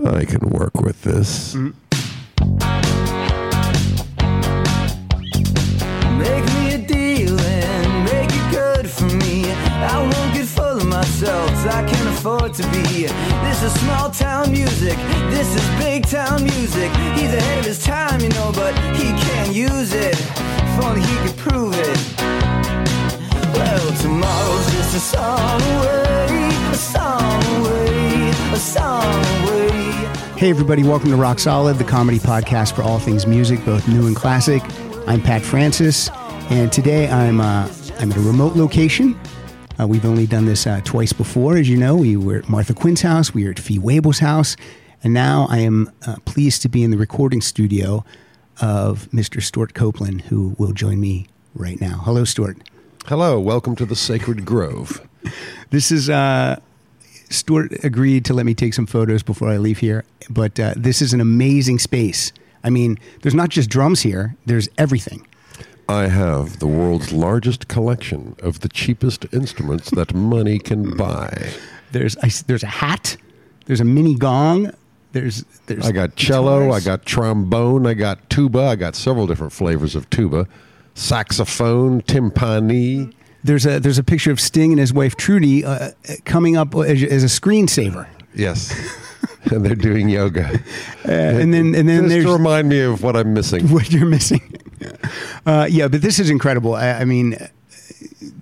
I can work with this. Make me a deal and make it good for me. I won't get full of myself, I can't afford to be. This is small town music, this is big town music. He's ahead of his time, you know, but he can't use it. If only he could prove it. Well, tomorrow's just a song away, a song away, a song away. Hey, everybody, welcome to Rock Solid, the comedy podcast for all things music, both new and classic. I'm Pat Francis, and today I'm, uh, I'm at a remote location. Uh, we've only done this uh, twice before, as you know. We were at Martha Quinn's house, we were at Fee Waybill's house, and now I am uh, pleased to be in the recording studio of Mr. Stewart Copeland, who will join me right now. Hello, Stewart. Hello, welcome to the Sacred Grove. This is uh, Stewart agreed to let me take some photos before I leave here, but uh, this is an amazing space. I mean, there's not just drums here; there's everything. I have the world's largest collection of the cheapest instruments that money can buy. There's I, there's a hat, there's a mini gong, there's there's I got cello, I got trombone, I got tuba, I got several different flavors of tuba, saxophone, timpani. There's a there's a picture of Sting and his wife Trudy uh, coming up as, as a screensaver, Yes. and they're doing yoga. uh, and then and then Just to remind me of what I'm missing. what you're missing. Uh, yeah, but this is incredible. I, I mean,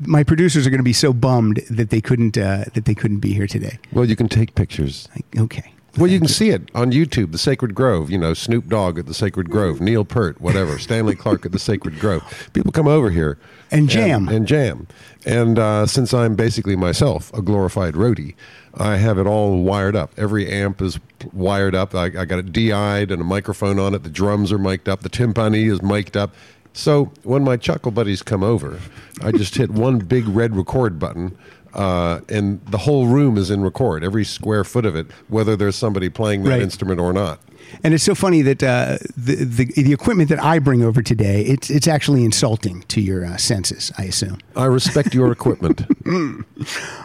my producers are going to be so bummed that they couldn't uh, that they couldn't be here today. Well, you can take pictures. Like, okay. Well, you can see it on YouTube, The Sacred Grove. You know, Snoop Dogg at The Sacred Grove, Neil Peart, whatever, Stanley Clarke at The Sacred Grove. People come over here And jam. and, jam. And uh, since I'm basically myself a glorified roadie, I have it all wired up. Every amp is wired up. I, I got it DI'd and a microphone on it. The drums are mic'd up. The timpani is mic'd up. So when my chuckle buddies come over, I just hit one big red record button, uh, and the whole room is in record. Every square foot of it, whether there's somebody playing that Right. instrument or not. And it's so funny that uh, the, the the equipment that I bring over today it's it's actually insulting to your uh, senses. I assume. I respect your equipment.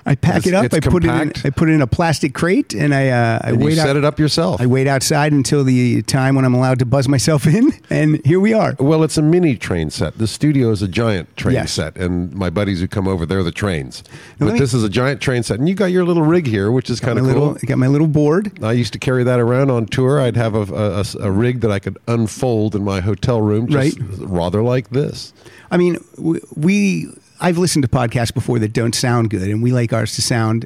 I pack It's- it up. I put it in. I put it in a plastic crate, and I uh, I And wait set out, it up yourself. I wait outside until the time when I'm allowed to buzz myself in, and here we are. Well, it's a mini train set. The studio is a giant train Yes. set, and my buddies who come over, they're the trains. Now, but me- this is a giant train set, and you got your little rig here, which is kind of little, cool. I got my little board. I used to carry that around on tour. I'd have a, a- a- a rig that I could unfold in my hotel room, just Right. rather like this. I mean, we. I've listened to podcasts before that don't sound good, and we like ours to sound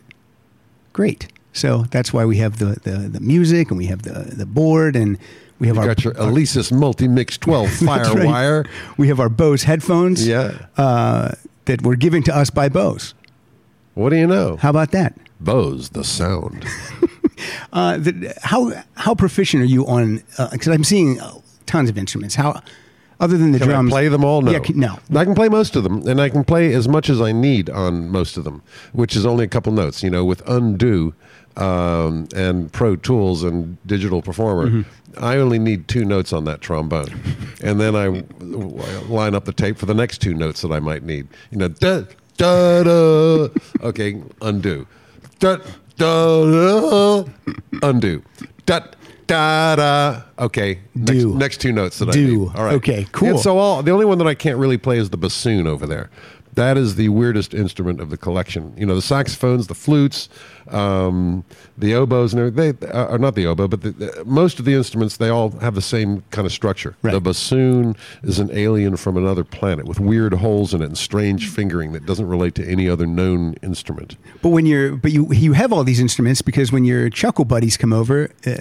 great. So that's why we have the, the, the music, and we have the, the board, and we have You our got your Alesis Multi Mix 12 That's right. Firewire. We have our Bose headphones. Yeah. Uh, that were given to us by Bose. What do you know? How about that? Bose, the sound. Uh, the, how how proficient are you on? Because I'm seeing uh, tons of instruments. How other than the drums. Can drums, I play them all? No. Yeah, can- no. I can play most of them, and I can play as much as I need on most of them, which is only a couple notes. You know, with Undo um, and Pro Tools and Digital Performer, Mm-hmm. I only need two notes on that trombone, and then I line up the tape for the next two notes that I might need. You know, da da da. Okay, undo. Da da da. Undo. Da. Da da. Okay. Next, Do. next two notes that I Do. need. All right. Okay, cool. And so all the only one that I can't really play is the bassoon over there. That is the weirdest instrument of the collection. You know, the saxophones, the flutes, um, the oboes, and everything. They uh, are not the oboe, but the, the, most of the instruments they all have the same kind of structure. Right. The bassoon is an alien from another planet with weird holes in it and strange fingering that doesn't relate to any other known instrument. But when you're, but you you have all these instruments because when your chuckle buddies come over, uh,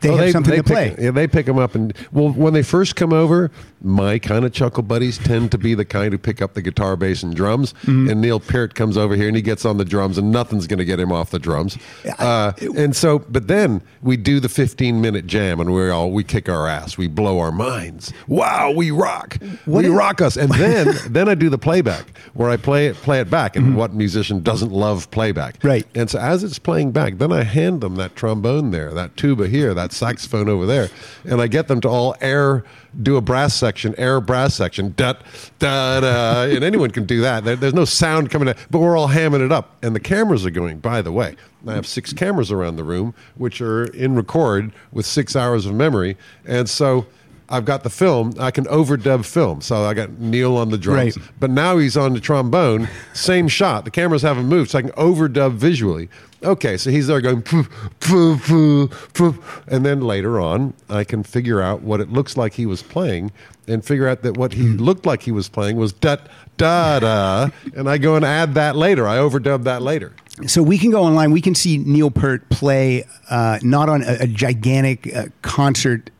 they Oh, have something to pick, play. Yeah, they pick them up, and well, when they first come over, my kind of chuckle buddies tend to be the kind who pick up the guitar, bass, and drums. Mm-hmm. And Neil Peart comes over here and he gets on the drums, and nothing's going to get him off the drums. Uh, and so, but then we do the 15 minute jam, and we all we kick our ass, we blow our minds. Wow, we rock, What we is- rock us. And then then I do the playback where I play it play it back, and what musician doesn't love playback? Mm-hmm. Right. And so as it's playing back, then I hand them that trombone there, that tuba here, that that saxophone over there, and I get them to all air do a brass section, air brass section, da da da, and anyone can do that. There, there's no sound coming out, but we're all hamming it up, and the cameras are going. By the way, I have six cameras around the room, which are in record with six hours of memory, and so. I've got the film. I can overdub film. So I got Neil on the drums, Right. but now he's on the trombone. Same shot. The cameras haven't moved, so I can overdub visually. Okay, so he's there going, poof, poof, poof, poof. and then later on, I can figure out what it looks like he was playing, and figure out that what he looked like he was playing was da da da, and I go and add that later. I overdub that later. So we can go online. We can see Neil Peart play uh, not on a, a gigantic uh, concert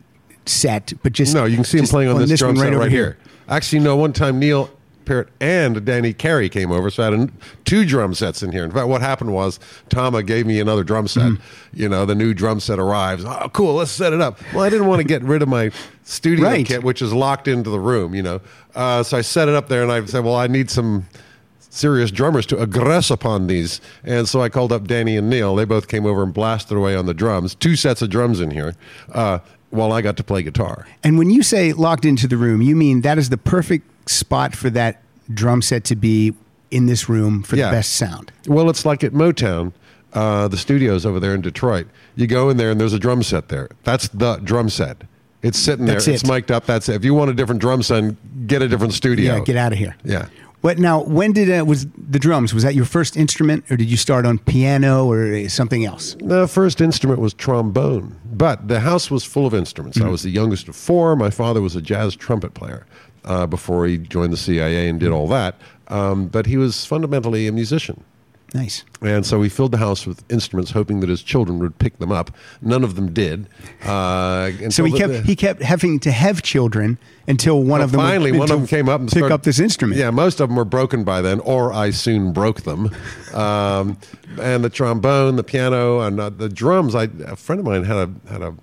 set, but just No, you can see him just playing on, this, drum one set over right here. Actually, no. One time, Neil Peart and Danny Carey came over, so I had two drum sets in here. In fact, what happened was Tama gave me another drum set. Mm-hmm. You know, the new drum set arrives. Oh, cool. Let's set it up. Well, I didn't want to get rid of my studio Right. kit, which is locked into the room. You know, uh, so I set it up there, and I said, "Well, I need some." serious drummers to aggress upon these. And so I called up Danny and Neil. They both came over and blasted away on the drums. Two sets of drums in here, uh, while I got to play guitar. And when you say locked into the room, you mean that is the perfect spot for that drum set to be in this room for Yeah. the best sound. Well, it's like at Motown, uh, the studios over there in Detroit. You go in there and there's a drum set there. That's the drum set. It's sitting there. That's It's it. mic'd up. That's it. If you want a different drum set, get a different studio. Yeah, get out of here. Yeah. What now? When did uh, was the drums? Was that your first instrument, or did you start on piano or something else? The first instrument was trombone, but the house was full of instruments. I was the youngest of four. My father was a jazz trumpet player uh, before he joined the CIA and did all that. Um, but he was fundamentally a musician. Nice. And so he filled the house with instruments, hoping that his children would pick them up. None of them did. Uh, So he the- kept he kept having to have children until one Well, of them would- finally one of them came up and pick started- up this instrument. Yeah, most of them were broken by then, or I soon broke them. Um, and the trombone, the piano, and uh, the drums. I a friend of mine had a had a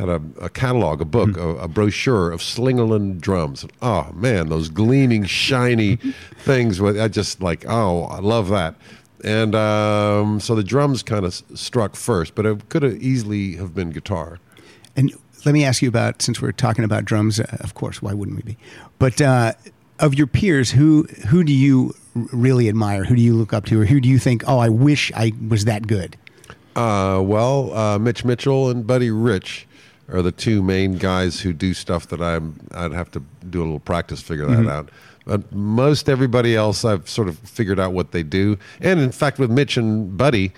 had a, a, catalog, a book, Hmm. a, a brochure of Slingerland drums. Oh man, those gleaming, shiny things. With I just like, oh, I love that. And um, so the drums kind of struck first, but it could have easily have been guitar. And let me ask you about since we're talking about drums, uh, of course, why wouldn't we be? But uh, of your peers, who who do you r- really admire? Who do you look up to, or who do you think, oh, I wish I was that good? Uh, well, uh, Mitch Mitchell and Buddy Rich are the two main guys who do stuff that I'm. I'd have to do a little practice figure that out. But most everybody else, I've sort of figured out what they do. And in fact, with Mitch and Buddy,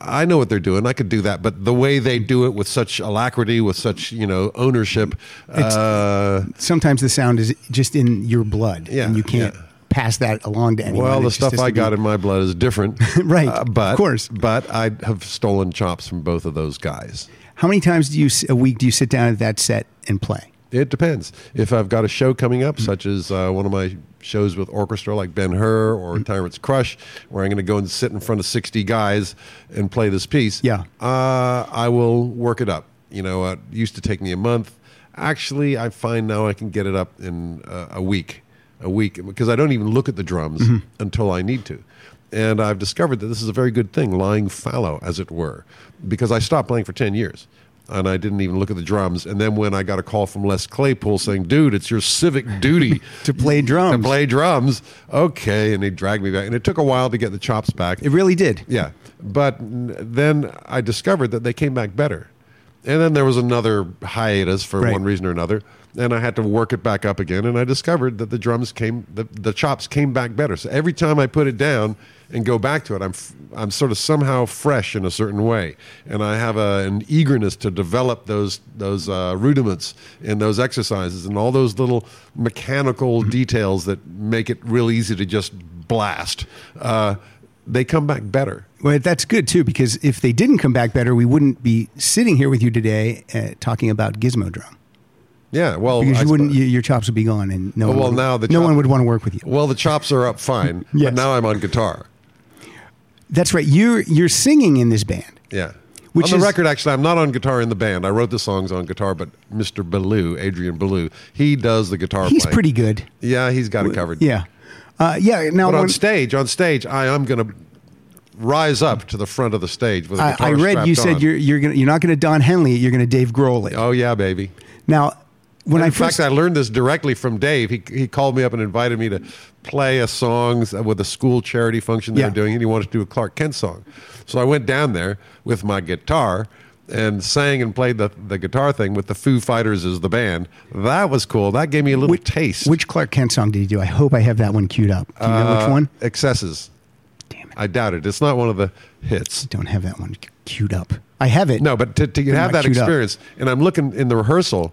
I know what they're doing. I could do that, but the way they do it with such alacrity, with such you know ownership, uh, Sometimes the sound is just in your blood, Yeah, and you can't yeah. pass that along to anyone. well, the stuff I be- got in my blood is different, Right, Uh, but of course. but I have stolen chops from both of those guys. How many times do you a week do you sit down at that set and play? It depends. If I've got a show coming up, such as uh, one of my shows with orchestra like Ben Hur or Tyrant's Crush, where I'm going to go and sit in front of 60 guys and play this piece, Yeah. uh, I will work it up. You know, it used to take me a month. Actually, I find now I can get it up in uh, a week, a week, because I don't even look at the drums until I need to. And I've discovered that this is a very good thing, lying fallow, as it were, because I stopped playing for 10 years and I didn't even look at the drums. And then when I got a call from Les Claypool saying, "Dude, it's your civic duty To play drums. to play drums," okay, and they dragged me back, and it took a while to get the chops back. It really did. yeah, but then I discovered that they came back better, and then there was another hiatus for Right. one reason or another. And I had to work it back up again, and I discovered that the drums came, the, the chops came back better. So every time I put it down and go back to it, I'm, f- I'm sort of somehow fresh in a certain way, and I have a, an eagerness to develop those those uh, rudiments in those exercises and all those little mechanical details that make it real easy to just blast. Uh, they come back better. Well, that's good too because if they didn't come back better, we wouldn't be sitting here with you today uh, talking about Gizmodrome. Yeah, well, Because you wouldn't, you, your chops would be gone, and no Oh, one well, would, now the no chop- one would want to work with you. Well, the chops are up fine, Yes. but now I'm on guitar. That's right. You're you're singing in this band. Yeah. Which on the is- record, actually, I'm not on guitar in the band. I wrote the songs on guitar, but Mr. Belew, Adrian Belew, he does the guitar He's playing. pretty good. Yeah, he's got it covered. Yeah, uh, yeah. Now, But on when- stage, on stage, I am going to rise up to the front of the stage with a I, guitar I read you said on. you're you're gonna you're not going to Don Henley. You're going to Dave Grohl. Oh yeah, baby. Now, when in I fact, first I learned this directly from Dave. He he called me up and invited me to play a song with a school charity function they Yeah. were doing, and he wanted to do a Klark Kent song. So I went down there with my guitar and sang and played the, the guitar thing with the Foo Fighters as the band. That was cool. That gave me a little which, taste. which Klark Kent song did you do? I hope I have that one queued up. Do you know which Uh, one? Excesses. Damn it, I doubt it. It's not one of the hits. I don't have that one queued up. I have it. No, but to, to have that queued up. experience, and I'm looking in the rehearsal.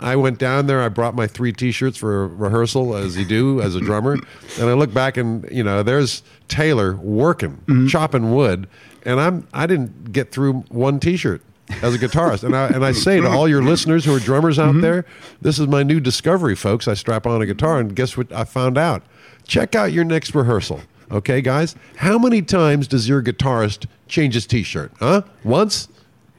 I went down there. I brought my three T-shirts for rehearsal, as you do as a drummer. and I look back, and you know, there's Taylor working, Mm-hmm. chopping wood, and I'm I didn't get through one T-shirt as a guitarist. and I and I say to all your listeners who are drummers out Mm-hmm. there, this is my new discovery, folks. I strap on a guitar, and guess what? I found out. Check out your next rehearsal. Okay, guys. How many times does your guitarist change his T-shirt? Huh? Once?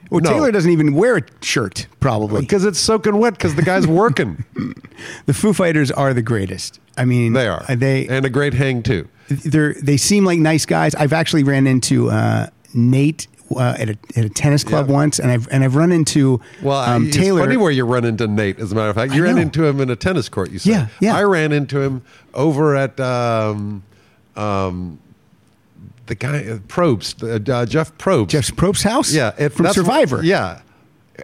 well, No. Taylor doesn't even wear a shirt. Probably Because it's soaking wet because the guy's working. the Foo Fighters are the greatest. I mean, they are. uh, They and a great hang too. they're they seem like nice guys. I've actually ran into uh, Nate uh, at a at a tennis club Yeah. once, and I've and I've run into Well, um, it's Taylor. funny where you run into Nate. As a matter of fact, you I ran know. into him in a tennis court. You said, Yeah, yeah. I ran into him over at um, um, the guy uh, Probst, uh, uh, Jeff Probst. Jeff's Probst's house. Yeah, it- from Survivor. Yeah,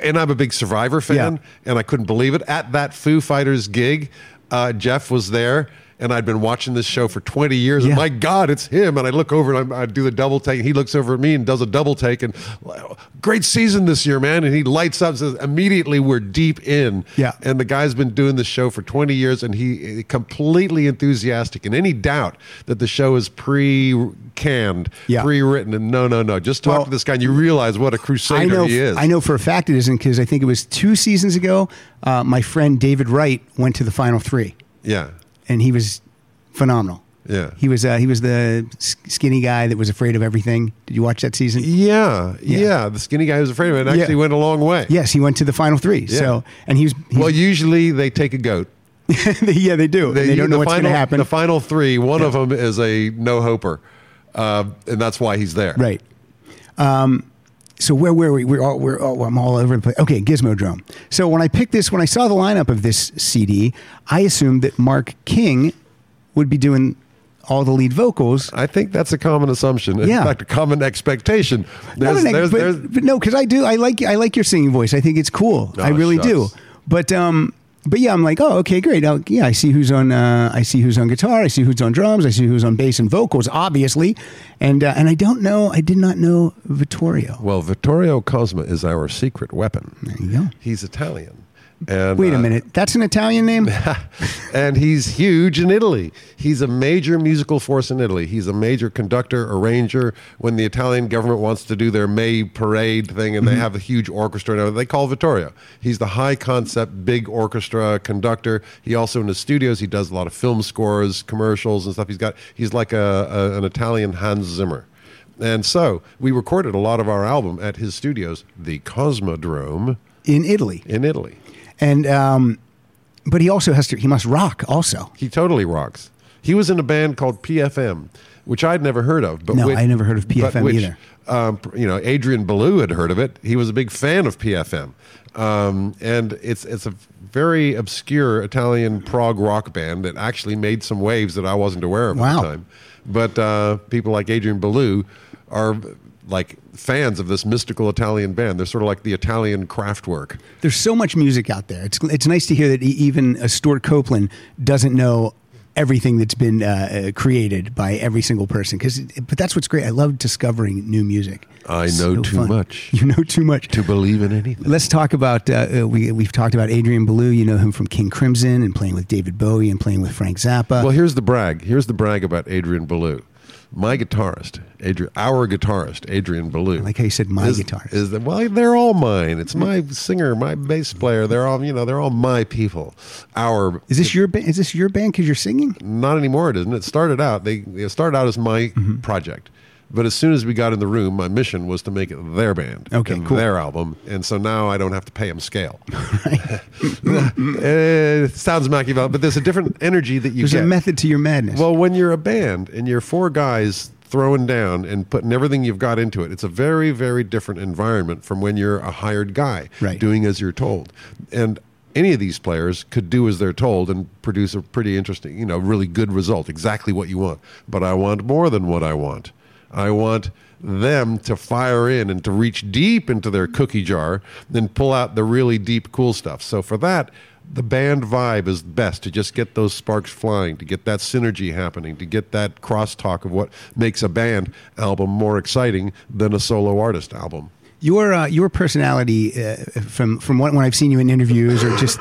and I'm a big Survivor fan, Yeah. and I couldn't believe it. At that Foo Fighters gig, uh, Jeff was there, and I'd been watching this show for 20 years. Yeah. And my God, it's him! And I look over and I, I do the double take, and he looks over at me and does a double take, and great season this year, man! And he lights up, and says immediately we're deep in. Yeah. and the guy's been doing this show for 20 years, and he completely enthusiastic. And any doubt that the show is pre-canned, Yeah. pre-written, and no, no, no, just talk Well, to this guy, and you realize what a crusader I know. he is. I know for a fact it isn't because I think it was two seasons ago. Uh, my friend David Wright went to the final three, Yeah, and he was phenomenal. Yeah. he was. Uh, he was the skinny guy that was afraid of everything. Did you watch that season? yeah, yeah. The skinny guy was afraid of it actually Yeah. went a long way. Yes, he went to the final three. Yeah. So, and he was. he's- Well, usually they take a goat. yeah, they do. They, they don't know the what's going final, to happen. The final three, one of them is a no hoper, uh, and that's why he's there. Right. Um, so where were we? We're all, we're all, I'm all over the place. Okay, Gizmodrome. So when I picked this, when I saw the lineup of this CD, I assumed that Mark King would be doing all the lead vocals. I think that's a common assumption. In Yeah. fact, a common expectation. There's, an there's, but, there's, but no, because I do. I like I like your singing voice. I think it's cool. Oh, I really do. But um, but yeah, I'm like, oh, okay, great. i yeah, I see who's on. Uh, I see who's on guitar. I see who's on drums. I see who's on bass and vocals, obviously. And uh, and I don't know. I did not know Vittorio. well, Vittorio Cosma is our secret weapon. There you go. He's Italian. And, Wait a uh, minute. That's an Italian name. and he's huge in Italy. He's a major musical force in Italy. He's a major conductor, arranger. When the Italian government wants to do their May parade thing and they have a huge orchestra, and everything, they call Vittorio. He's the high concept, big orchestra conductor. He also in the studios he does a lot of film scores, commercials, and stuff. He's got he's like a, a an Italian Hans Zimmer. And so we recorded a lot of our album at his studios, the Cosmodrome in Italy, in Italy. And um, but he also has to. He must rock also. He totally rocks. He was in a band called PFM, which I'd never heard of. But No, which- I never heard of PFM which, either. Um, you know, Adrian Belew had heard of it. He was a big fan of PFM, um, and it's it's a very obscure Italian prog rock band that actually made some waves that I wasn't aware of at the time. But uh, people like Adrian Belew are like fans of this mystical Italian band. They're sort of like the Italian Kraftwerk. There's so much music out there. It's it's nice to hear that even a Stewart Copeland doesn't know everything that's been uh, uh, created by every single person. Because, but that's what's great. I love discovering new music. I know so too fun. much. You know too much. To believe in anything. Let's talk about uh, uh, we we've talked about Adrian Belew. You know him from King Crimson and playing with David Bowie and playing with Frank Zappa. Well, here's the brag. Here's the brag about Adrian Belew. My guitarist, Adrian, our guitarist, Adrian Belew. I like how you said my is, guitarist. Is that, well, they're all mine. It's my singer, my bass player. They're all, you know, they're all my people. Our is this your ba- is this your band because you're singing? not anymore, it isn't. It started out. They it started out as my Mm-hmm. project, but as soon as we got in the room, my mission was to make it their band, Okay, and cool. their album, and so now I don't have to pay them scale. it eh, sounds Machiavellian, but there's a different energy that you There's get. a method to your madness. Well, when you're a band and you're four guys throwing down and putting everything you've got into it. It's a very, very different environment from when you're a hired guy Right. doing as you're told. And any of these players could do as they're told and produce a pretty interesting, you know, really good result, exactly what you want. But I want more than what I want. I want them to fire in and to reach deep into their cookie jar and pull out the really deep, cool stuff. So for that, the band vibe is best to just get those sparks flying, to get that synergy happening, to get that crosstalk of what makes a band album more exciting than a solo artist album. Your uh, your personality uh, from from what, when I've seen you in interviews or just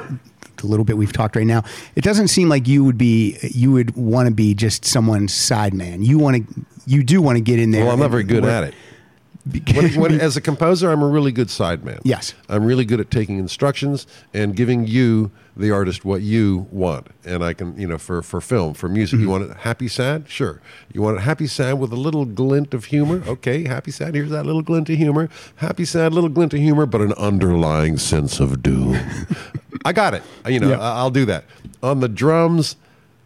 the little bit we've talked right now, it doesn't seem like you would be you would want to be just someone's side man. You want to you do want to get in there. Well, I'm not very good at it. What, what, as a composer, I'm a really good sideman. Yes. I'm really good at taking instructions and giving you, the artist, what you want. And I can, you know, for, for film, for music, Mm-hmm. you want it happy, sad? Sure. You want it happy, sad with a little glint of humor? Okay, happy, sad. Here's that little glint of humor. Happy, sad, little glint of humor, but an underlying sense of doom. I got it. You know, Yeah. I'll do that. On the drums,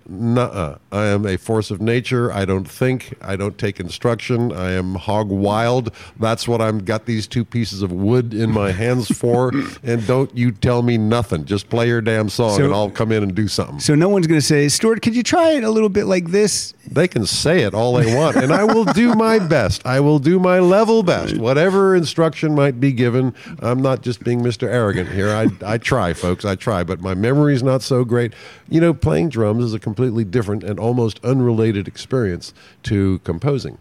Nuh-uh. I am a force of nature. I don't think. I don't take instruction. I am hog wild. That's what I'm got these two pieces of wood in my hands for. and don't you tell me nothing. Just play your damn song So- and I'll come in and do something. So no one's going to say, Stewart, could you try it a little bit like this? They can say it all they want, and I will do my best. I will do my level best. Whatever instruction might be given, I'm not just being Mr. Arrogant here. I, I try, folks. I try, but my memory's not so great. You know, playing drums is a completely different and almost unrelated experience to composing.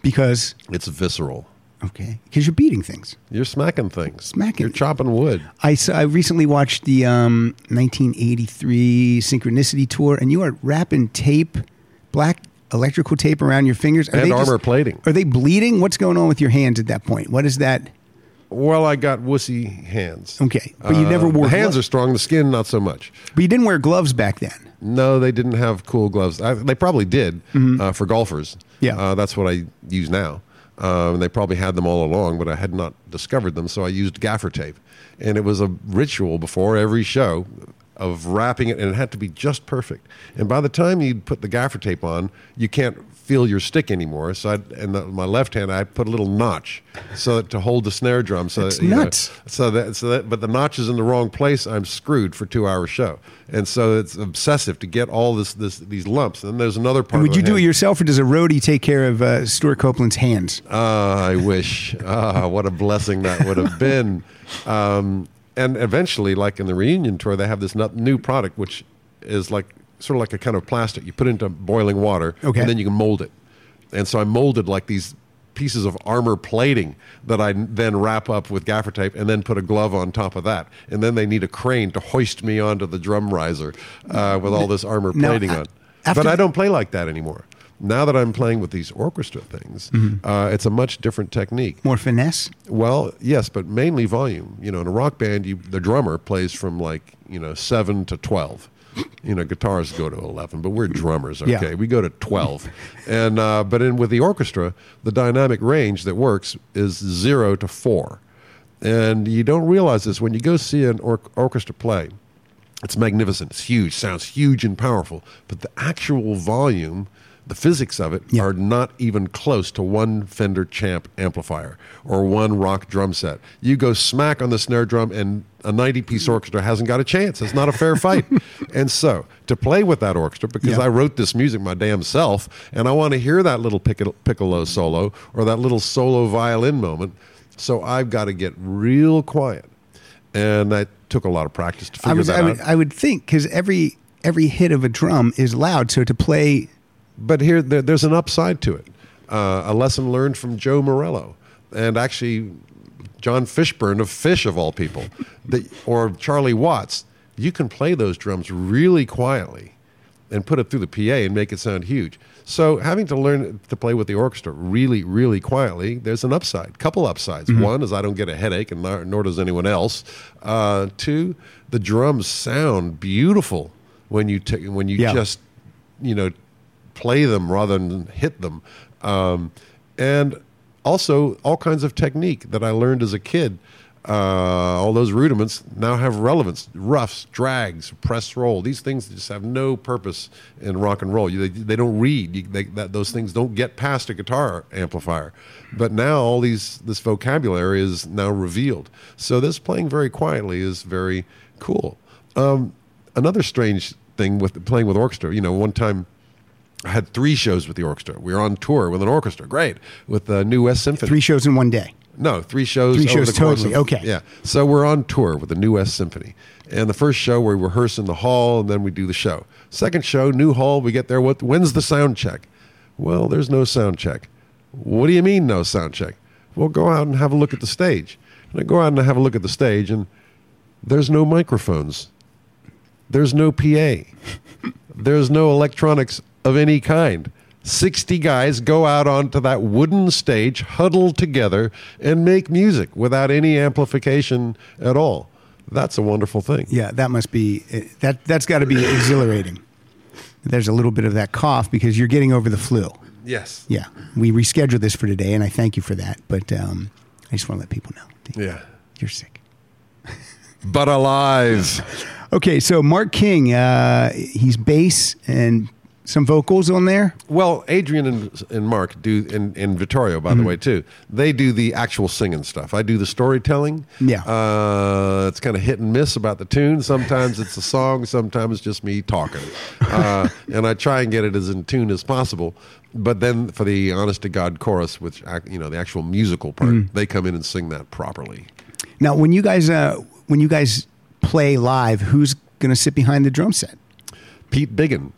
Because It's visceral. okay, because you're beating things. You're smacking things. Smacking. You're chopping wood. I saw, I recently watched the um, 1983 Synchronicity tour, and you are wrapping tape, black electrical tape around your fingers. Are And they just- armor plating. Are they bleeding? What's going on with your hands at that point? What is that? Well, I got wussy hands. Okay, but you never Uh, wore the hands glo- are strong. The skin, not so much. But you didn't wear gloves back then. No, they didn't have cool gloves. I, they probably did uh, for golfers. Mm-hmm. Yeah. uh, that's what I use now. Um, they probably had them all along, but I had not discovered them, so I used gaffer tape, and it was a ritual before every show of wrapping it, and it had to be just perfect. And by the time you put the gaffer tape on, you can't feel your stick anymore. So, I, and the, my left hand, I put a little notch so that, to hold the snare drum. So That's that, you know, nuts. so that, so that, but the notch is in the wrong place. I'm screwed for two hour show, and so it's obsessive to get all this, this these lumps. And then there's another part. And would you do it yourself, or does a roadie take care of uh, Stewart Copeland's hands? Ah, I wish. Ah, what a blessing that would have been. Um, and eventually, like in the reunion tour, they have this new product, which is like sort of like a kind of plastic. You put it into boiling water, Okay. and then you can mold it. And so I molded like these pieces of armor plating that I then wrap up with gaffer tape and then put a glove on top of that. And then they need a crane to hoist me onto the drum riser uh, with all this armor plating a- on. but I don't play like that anymore. Now that I'm playing with these orchestra things, Mm-hmm. uh, it's a much different technique. More finesse. Well, yes, but mainly volume. You know, in a rock band, you, the drummer plays from like you know seven to twelve. You know, guitarists go to eleven, but we're drummers. Yeah. Okay, we go to twelve. and uh, but in with the orchestra, the dynamic range that works is zero to four. And you don't realize this when you go see an or- orchestra play. It's magnificent. It's huge. Sounds huge and powerful. But the actual volume, the physics of it, Yeah. are not even close to one Fender Champ amplifier or one rock drum set. You go smack on the snare drum, and a 90 piece orchestra hasn't got a chance. It's not a fair fight. and so, to play with that orchestra, because Yeah. I wrote this music my damn self, and I want to hear that little piccolo, solo or that little solo violin moment, so I've got to get real quiet. And that took a lot of practice to figure I was, that I would, out. I would think because every every hit of a drum is loud. So to play, but here there, there's an upside to it. Uh, a lesson learned from Joe Morello, and actually John Fishman of Phish of all people, that, or Charlie Watts. You can play those drums really quietly, and put it through the PA and make it sound huge. So having to learn to play with the orchestra really, really quietly, there's an upside. Couple upsides. Mm-hmm. One is I don't get a headache, and nor, nor does anyone else. Uh, two, the drums sound beautiful when you t- when you Yeah. just you know play them rather than hit them um, and also all kinds of technique that i learned as a kid uh, all those rudiments now have relevance. Roughs, drags, press roll. These things just have no purpose in rock and roll. You, they, they don't read. You, they, that, those things don't get past a guitar amplifier. But now all these this vocabulary is now revealed. So this playing very quietly is very cool. Um, another strange thing with playing with orchestra. You know, one time. I had three shows with the orchestra. We were on tour with an orchestra. Great. With the New West Symphony. Three shows in one day. No, three shows. Three shows totally, of- okay. Yeah. So we're on tour with the New West Symphony, and the first show we rehearse in the hall, and then we do the show. Second show, new hall. We get there. What? When's the sound check? Well, there's no sound check. What do you mean no sound check? Well, go out and have a look at the stage. And I go out and have a look at the stage, and there's no microphones. There's no PA. There's no electronics of any kind. 60 guys go out onto that wooden stage, huddle together, and make music without any amplification at all. That's a wonderful thing. Yeah, that must be eh, that. That's got to be exhilarating. There's a little bit of that cough because you're getting over the flu. Yes. Yeah, we rescheduled this for today, and I thank you for that. But um, I just want to let people know Yeah. you're sick. But alive. Okay, so Mark King, uh, he's bass and some vocals on there. Well, Adrian and, and Mark do, and, and Vittorio, by the way, too. They do the actual singing stuff. I do the storytelling. Yeah. Uh, it's kind of hit and miss about the tune. Sometimes it's a song, sometimes it's just me talking. Uh, and I try and get it as in tune as possible. But then for the honest to God chorus, which, ac- you know, the actual musical part, they come in and sing that properly. Now, when you guys uh, when you guys play live, who's going to sit behind the drum set? Pete Biggin.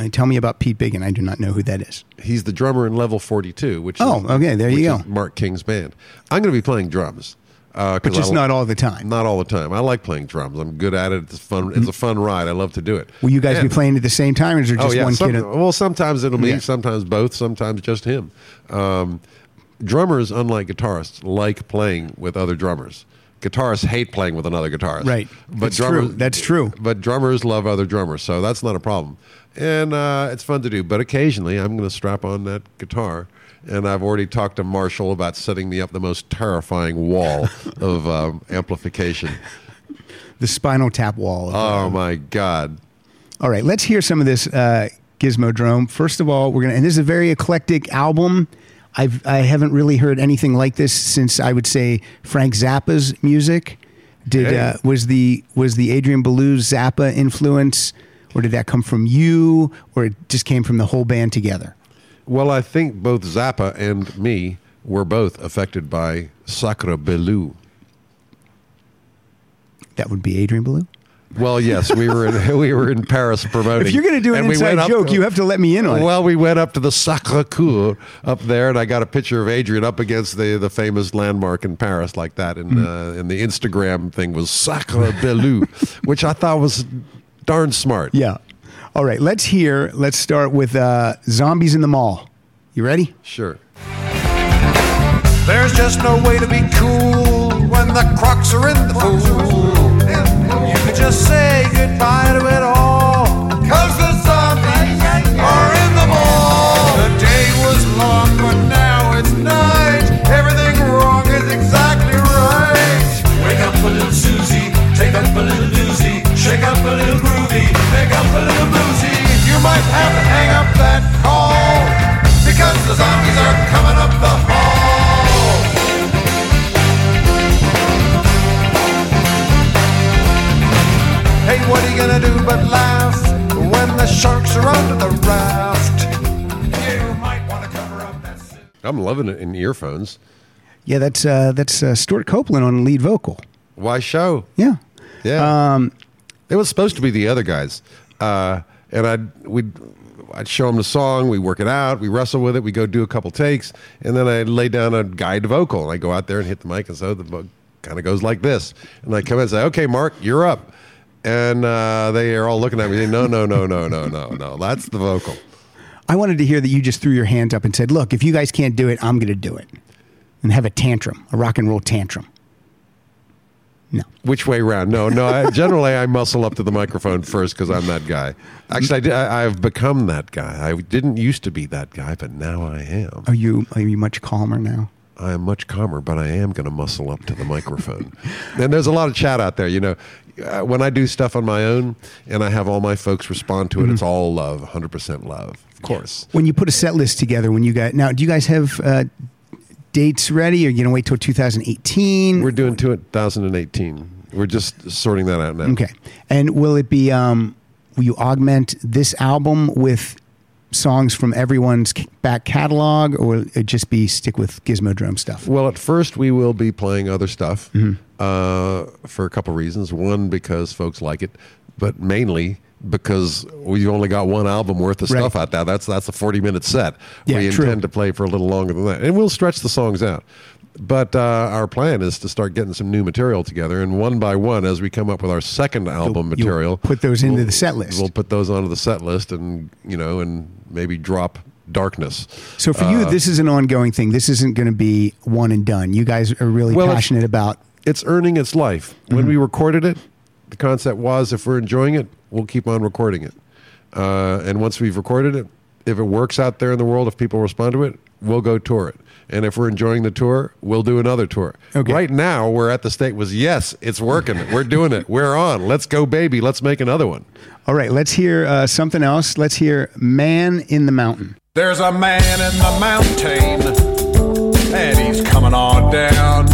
Uh, tell me about Pete Biggin. I do not know who that is. He's the drummer in Level 42, which Oh, is, okay, there you which go. is Mark King's band. I'm going to be playing drums. Uh, 'cause But just I- not all the time. Not all the time. I like playing drums. I'm good at it. It's fun. It's a fun ride. I love to do it. Will you guys And- be playing at the same time, or is there just oh yeah. one some- kid? well, sometimes it'll be. Yeah. Sometimes both. Sometimes just him. Um, drummers, unlike guitarists, like playing with other drummers. Guitarists hate playing with another guitarist. Right. But That's true. drummers, That's true. But drummers love other drummers, so that's not a problem. And uh, it's fun to do. But occasionally, I'm going to strap on that guitar. And I've already talked to Marshall about setting me up the most terrifying wall of um, amplification. the Spinal Tap wall. Oh my God! All right, let's hear some of this uh, Gizmodrome. First of all, we're gonna, and this is a very eclectic album. I've I haven't really heard anything like this since I would say Frank Zappa's music. Did Hey. uh, was the was the Adrian Belew Zappa influence, or did that come from you, or it just came from the whole band together? Well, I think both Zappa and me were both affected by Sacre Belou. That would be Adrian Belew. Well, yes, we were in we were in Paris promoting. If you're going to do an and we inside went up joke, to- you have to let me in on it. Well, we went up to the Sacre Coeur up there, and I got a picture of Adrian up against the, the famous landmark in Paris, like that. And Hmm. uh, and the Instagram thing was Sacre Belou, which I thought was darn smart. Yeah. All right, let's hear. Let's start with uh, Zombies in the Mall. You ready? Sure. There's just no way to be cool when the crocs are in the pool. Just say goodbye to it all. Cause the zombies are in the mall. The day was long, loving it in earphones. Yeah, that's uh, that's uh, Stewart Copeland on lead vocal. Why show? Yeah. Yeah. Um, It was supposed to be the other guys, uh, and I'd we'd I'd show them the song, we work it out, we wrestle with it, we go do a couple takes, and then I lay down a guide vocal, and I go out there and hit the mic, and so the book kind of goes like this, and I come in and say, "Okay, Mark, you're up," and uh, they are all looking at me, saying, "No, no, no, no, no, no, no, that's the vocal." I wanted to hear that you just threw your hands up and said, "Look, if you guys can't do it, I'm going to do it," and have a tantrum, a rock and roll tantrum. No. Which way around? No, no. I, generally, I muscle up to the microphone first because I'm that guy. Actually, I, I, I've become that guy. I didn't used to be that guy, but now I am. Are you are you much calmer now? I am much calmer, but I am going to muscle up to the microphone. and there's a lot of chat out there. You know, uh, when I do stuff on my own and I have all my folks respond to it, it's all love, 100% love, of course. When you put a set list together, when you guys now, do you guys have uh, dates ready? Or you gonna wait till 2018? We're doing 2018. We're just sorting that out now. okay. And will it be? Um, will you augment this album with songs from everyone's back catalog, or will it just be stick with Gizmodrome stuff? Well, at first we will be playing other stuff Mm-hmm. uh, for a couple reasons. One, because folks like it, but mainly because we've only got one album worth of Right. stuff out there. That's that's a forty minute set. Yeah, we true. intend to play for a little longer than that, and we'll stretch the songs out. But uh, our plan is to start getting some new material together, and one by one, as we come up with our second album You'll- you'll material, put those into we'll- the set list. We'll put those onto the set list, and you know, and maybe drop darkness. So for you, this is an ongoing thing. This isn't going to be one and done. You guys are really Well, passionate about. it's earning its life. When Mm-hmm. we recorded it, the concept was if we're enjoying it, we'll keep on recording it. Uh, and once we've recorded it, if it works out there in the world, if people respond to it, we'll go tour it. And if we're enjoying the tour, we'll do another tour. Okay. Right now, we're at the state was yes, it's working. We're doing it. We're on. Let's go, baby. Let's make another one. All right, let's hear uh, something else. Let's hear "Man in the Mountain." There's a man in the mountain, and he's coming on down.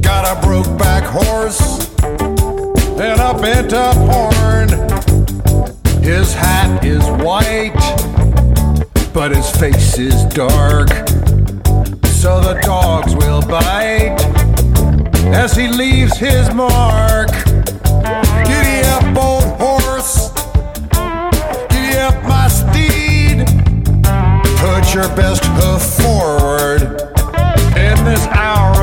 Got a broke back horse up horn. His hat is white, but his face is dark. So the dogs will bite as he leaves his mark. Giddy up, old horse. Giddy up, my steed. Put your best hoof forward in this hour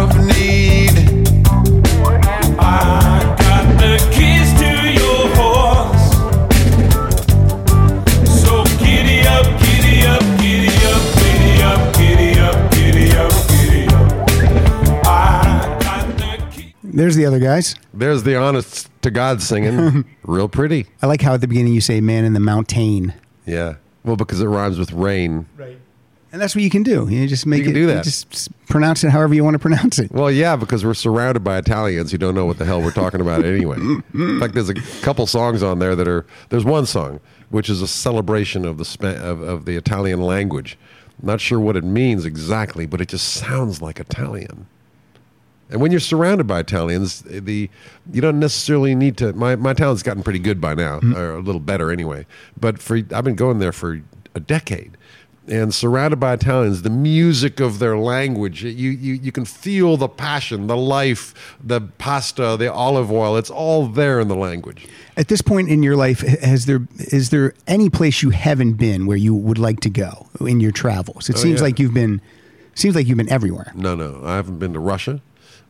There's the other guys. There's the honest to God singing. Real pretty. I like how at the beginning you say "Man in the Mountain," Yeah. Well, because it rhymes with rain. Right. And that's what you can do. You just make You can it. do that. Just pronounce it however you want to pronounce it. Well, yeah, because we're surrounded by Italians who don't know what the hell we're talking about anyway. In fact, there's a couple songs on there that are. There's one song which is a celebration of the Spa- of, of the Italian language. Not sure what it means exactly, but it just sounds like Italian. And when you're surrounded by Italians, the you don't necessarily need to. My my town's gotten pretty good by now, mm-hmm. or a little better anyway. But for I've been going there for a decade, and surrounded by Italians, the music of their language, you you you can feel the passion, the life, the pasta, the olive oil. It's all there in the language. At this point in your life, has there is there any place you haven't been where you would like to go in your travels? It Oh, seems yeah. like you've been seems like you've been everywhere. No, no, I haven't been to Russia.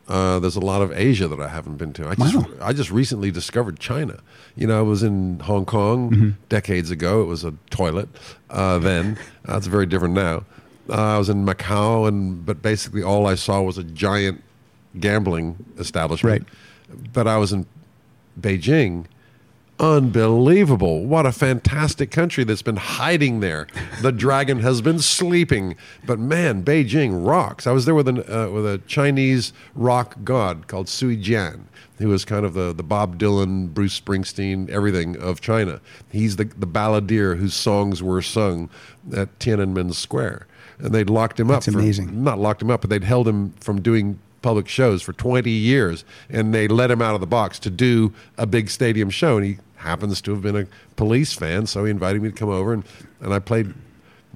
Uh, there's a lot of Asia that I haven't been to. I just, Wow. I just recently discovered China. You know, I was in Hong Kong Mm-hmm. decades ago. It was a toilet uh, then. Uh, it's very different now. Uh, I was in Macau, and but basically all I saw was a giant gambling establishment. Right. But I was in Beijing. Unbelievable. What a fantastic country that's been hiding there. The dragon has been sleeping. But man, Beijing rocks. I was there with, an, uh, with a Chinese rock god called Cui Jian, who was kind of the, the Bob Dylan, Bruce Springsteen, everything of China. He's the, the balladeer whose songs were sung at Tiananmen Square. And they'd locked him That's up. for- amazing. not locked him up, but they'd held him from doing public shows for 20 years, and they let him out of the box to do a big stadium show. And he happens to have been a police fan, so he invited me to come over, and, and I played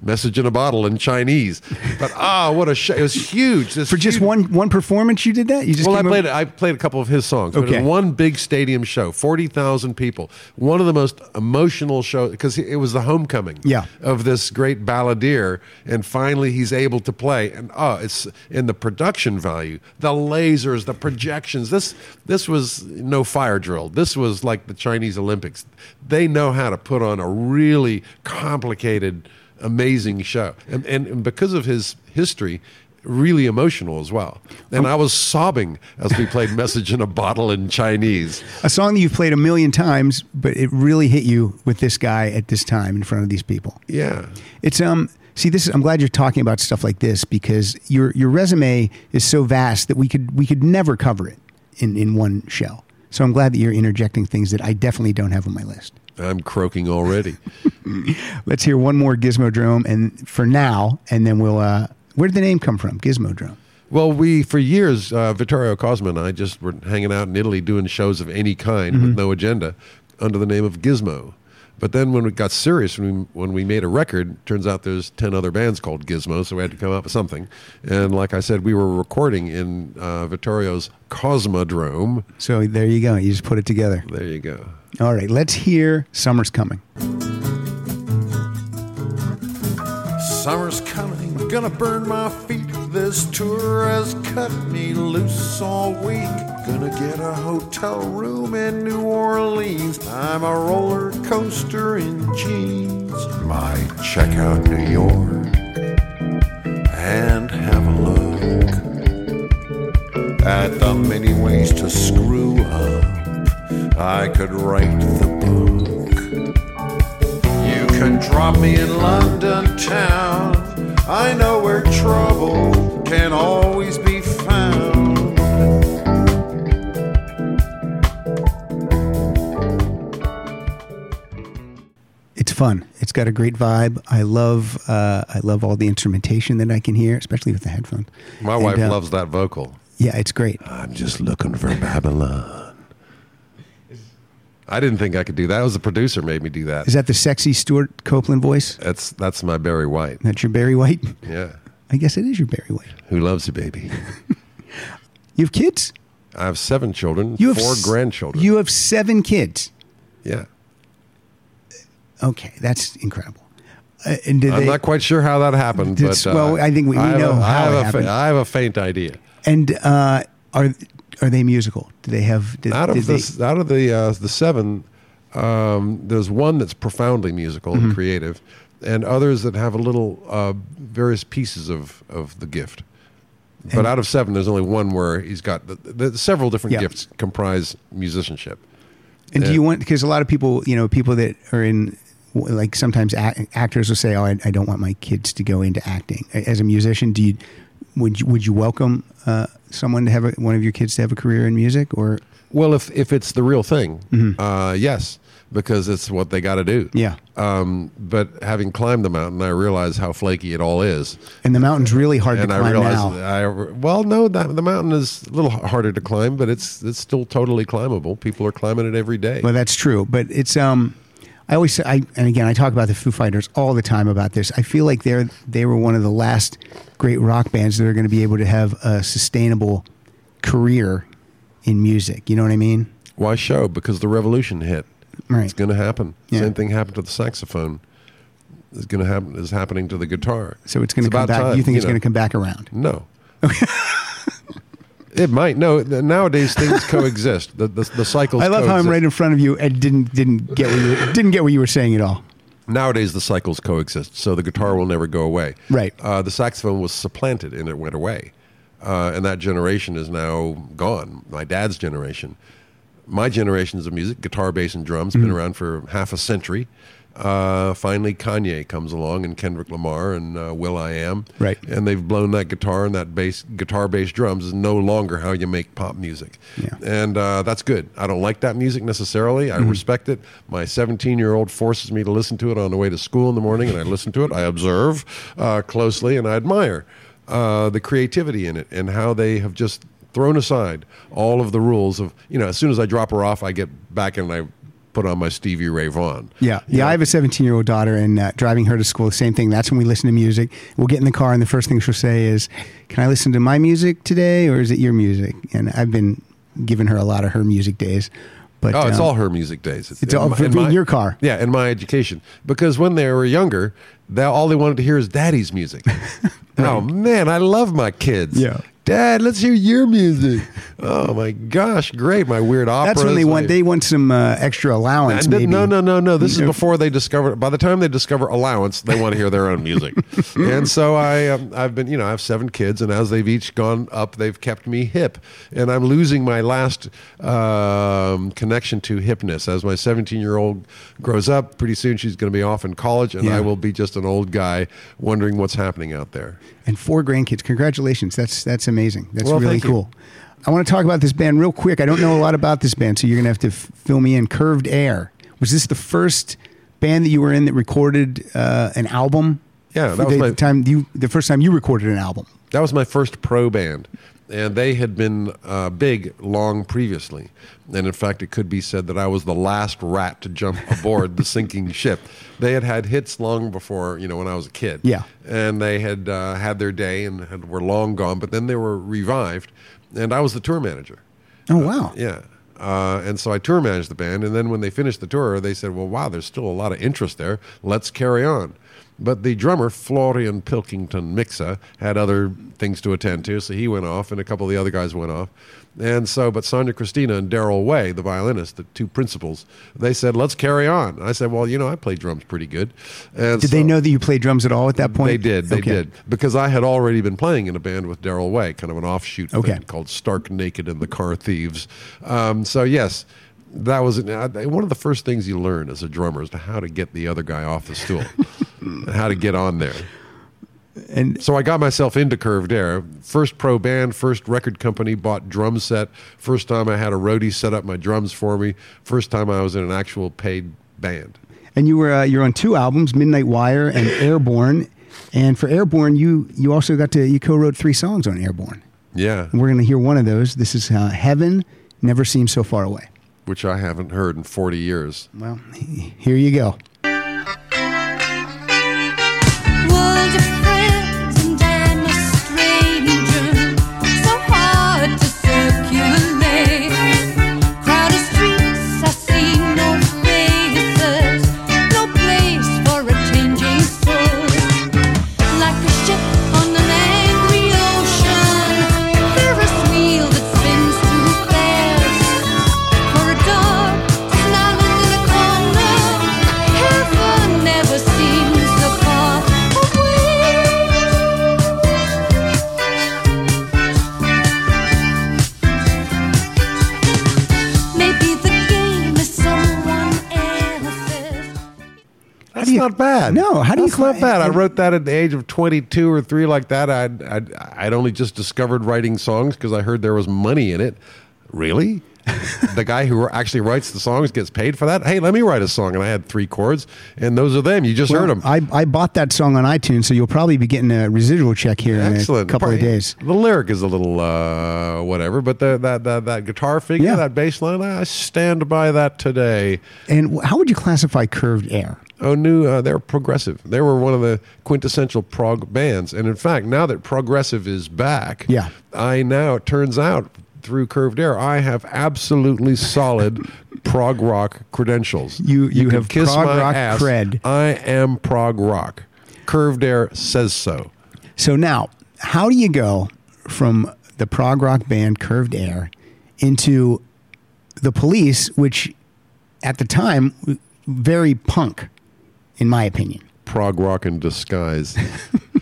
Message in a Bottle in Chinese. But ah, what a show! It was huge. This For just huge- one one performance, you did that. You just well, I played. over- I played a couple of his songs. Okay. one big stadium show, forty thousand people. One of the most emotional shows because it was the homecoming. Yeah. of this great balladeer, and finally he's able to play. And oh, it's in the production value, the lasers, the projections. This this was no fire drill. This was like the Chinese Olympics. They know how to put on a really complicated, amazing show, and and, and because of his history. Really emotional as well, and I was sobbing as we played "Message in a Bottle" in Chinese. a song that you've played a million times, but it really hit you with this guy at this time in front of these people. Yeah, It's um See, this is, I'm glad you're talking about stuff like this because your your resume is so vast that we could we could never cover it in in one show. So I'm glad that you're interjecting things that I definitely don't have on my list. I'm croaking already. Let's hear one more Gizmodrome, and for now, and then we'll. Uh, where did the name come from? Gizmodrome. Well, we for years, uh, Vittorio Cosma and I just were hanging out in Italy doing shows of any kind Mm-hmm. with no agenda under the name of Gizmo. But then when it got serious, when we, when we made a record, turns out there's 10 other bands called Gizmo, so we had to come up with something. And like I said, we were recording in uh, Vittorio's Cosmodrome. So there you go. You just put it together. There you go. All right, let's hear "Summer's Coming." Summer's coming, gonna burn my feet. This tour has cut me loose all week. Gonna get a hotel room in New Orleans. I'm a roller coaster in jeans. Might check out New York and have a look at the many ways to screw up. I could write the book. You can drop me in London town. I know where trouble can always be found. It's fun. It's got a great vibe. I love. Uh, I love all the instrumentation that I can hear, especially with the headphones. My And, wife uh, loves that vocal. Yeah, it's great. I'm just looking for Babylon. I didn't think I could do that. It was the producer made me do that. Is that the sexy Stewart Copeland voice? That's that's my Barry White. That's your Barry White. Yeah. I guess it is your Barry White. Who loves you, baby? You have kids. I have seven children, You have four s- grandchildren. You have seven kids. yeah. Okay, that's incredible. Uh, and did I'm they, not quite sure how that happened, but uh, well, I think we- we have know a- I how have it a happened. I have a faint idea. and uh, are are they musical? Do they have? Did, Out of this, out of the uh, the seven, um, there's one that's profoundly musical Mm-hmm. and creative, and others that have a little uh, various pieces of of the gift. But And- out of seven, there's only one where he's got the, the, several different Yeah. gifts comprise musicianship. And do you want because a lot of people, you know, people that are in like sometimes act, actors will say, "Oh, I, I don't want my kids to go into acting." As a musician, do you would you, would you welcome uh, someone to have a, one of your kids to have a career in music or Well, if if it's the real thing, uh, yes, because it's what they got to do. Mm-hmm. Yeah. Um, but having climbed the mountain, I realize how flaky it all is, and the mountain's really hard and to I climb realize now. I well, no, that, the mountain is a little harder to climb, but it's it's still totally climbable. People are climbing it every day. Well, that's true, but it's um. I always say, I, and again, I talk about the Foo Fighters all the time about this. I feel like they're they were one of the last great rock bands that are going to be able to have a sustainable career in music. You know what I mean? Why show? Because the revolution hit. Right. It's going to happen. Yeah. Same thing happened to the saxophone. Is going to happen. Is happening to the guitar. So it's going to come back. time, you think it's going to come back around? No. it might. No. Nowadays things coexist. The the, the cycles. I love how I'm right in front of you and didn't didn't get what you were, didn't get what you were saying at all. Nowadays the cycles coexist, so the guitar will never go away. Right. Uh, the saxophone was supplanted and it went away, uh, and that generation is now gone. My dad's generation. My generations of music, guitar, bass, and drums, Mm-hmm. been around for half a century. Uh, finally, Kanye comes along, and Kendrick Lamar, and uh, will.i.am, Right. And they've blown that guitar and that bass, guitar, bass, drums is no longer how you make pop music, Yeah. and uh, that's good. I don't like that music necessarily. Mm-hmm. I respect it. My 17 year old forces me to listen to it on the way to school in the morning, and I listen to it. I observe uh, closely, and I admire uh, the creativity in it and how they have just thrown aside all of the rules of you know. As soon as I drop her off, I get back and I put on my Stevie Ray Vaughan. Yeah, yeah. know? I have a 17 year old daughter, and uh, driving her to school, the same thing. That's when we listen to music. We'll get in the car, and the first thing she'll say is, "Can I listen to my music today, or is it your music?" And I've been giving her a lot of her music days. But Oh, it's um, all her music days. it's in all my- for- in in your car. Yeah, in my education. Because when they were younger, they, all they wanted to hear is daddy's music. Oh man, I love my kids. Yeah. Dad, let's hear your music. Oh my gosh, great! My weird opera. That's when they want they want some uh, extra allowance. no, maybe. no, no, no, no. This is before they discover. By the time they discover allowance, they want to hear their own music. and so I, um, I've been, you know, I have seven kids, and as they've each gone up, they've kept me hip, and I'm losing my last um, connection to hipness. As my 17 year old grows up, pretty soon she's going to be off in college, and Yeah. I will be just an old guy wondering what's happening out there. And four grandkids. Congratulations. That's that's amazing. That's Well, really cool. I want to talk about this band real quick. I don't know a lot about this band, so you're going to have to f- fill me in. Curved Air. Was this the first band that you were in that recorded uh, an album? Yeah, that was the my- time you the first time you recorded an album. That was my first pro band, and they had been uh, big long previously. And in fact, it could be said that I was the last rat to jump aboard the sinking ship. They had had hits long before, you know, when I was a kid. Yeah. and they had uh, had their day and had, were long gone. But then they were revived, and I was the tour manager. Oh wow. Yeah. Uh, and so I tour managed the band. And then when they finished the tour, they said, well, wow, there's still a lot of interest there. Let's carry on. But the drummer, Florian Pilkington Miksa, had other things to attend to. So he went off, and a couple of the other guys went off. And so, but Sonja Kristina and Darryl Way, the violinist, the two principals, they said, let's carry on. I said, well, you know, I play drums pretty good. And Did so- they know that you played drums at all at that point? they did. They Okay. did because I had already been playing in a band with Darryl Way, kind of an offshoot Okay. thing called Stark Naked and the Car Thieves. Um, so yes, that was uh, one of the first things you learn as a drummer is to how to get the other guy off the stool and how to get on there. And So I got myself into Curved Air. First pro band, first record company, bought drum set. First time I had a roadie set up my drums for me. First time I was in an actual paid band. and you were uh, you're on two albums, Midnight Wire and Airborne. And for Airborne, you you also got to you co-wrote three songs on Airborne. Yeah, And we're going to hear one of those. This is uh, Heaven Never Seems So Far Away. Which I haven't heard in 40 years. Well, here you go. That's you- not bad. No, how do you That's not cla- bad. I wrote that at the age of 22 or 3 like that. I'd, I'd, I'd only just discovered writing songs because I heard there was money in it. Really? the guy who actually writes the songs gets paid for that? Hey, let me write a song. And I had three chords, and those are them. You just heard them. I, I bought that song on iTunes, so you'll probably be getting a residual check here Excellent. in a couple of days. The lyric is a little uh, whatever, but the, that, that, that guitar figure, Yeah. that bass line, I stand by that today. And how would you classify Curved Air? Oh, new. Uh, they're progressive. They were one of the quintessential prog bands, and in fact, now that progressive is back, Yeah. I now it turns out through Curved Air, I have absolutely solid prog rock credentials. You- you can have prog rock cred. I am prog rock. Curved Air says so. So now, how do you go from the prog rock band Curved Air into the Police, which at the time very punk, in my opinion. prog rock in disguise.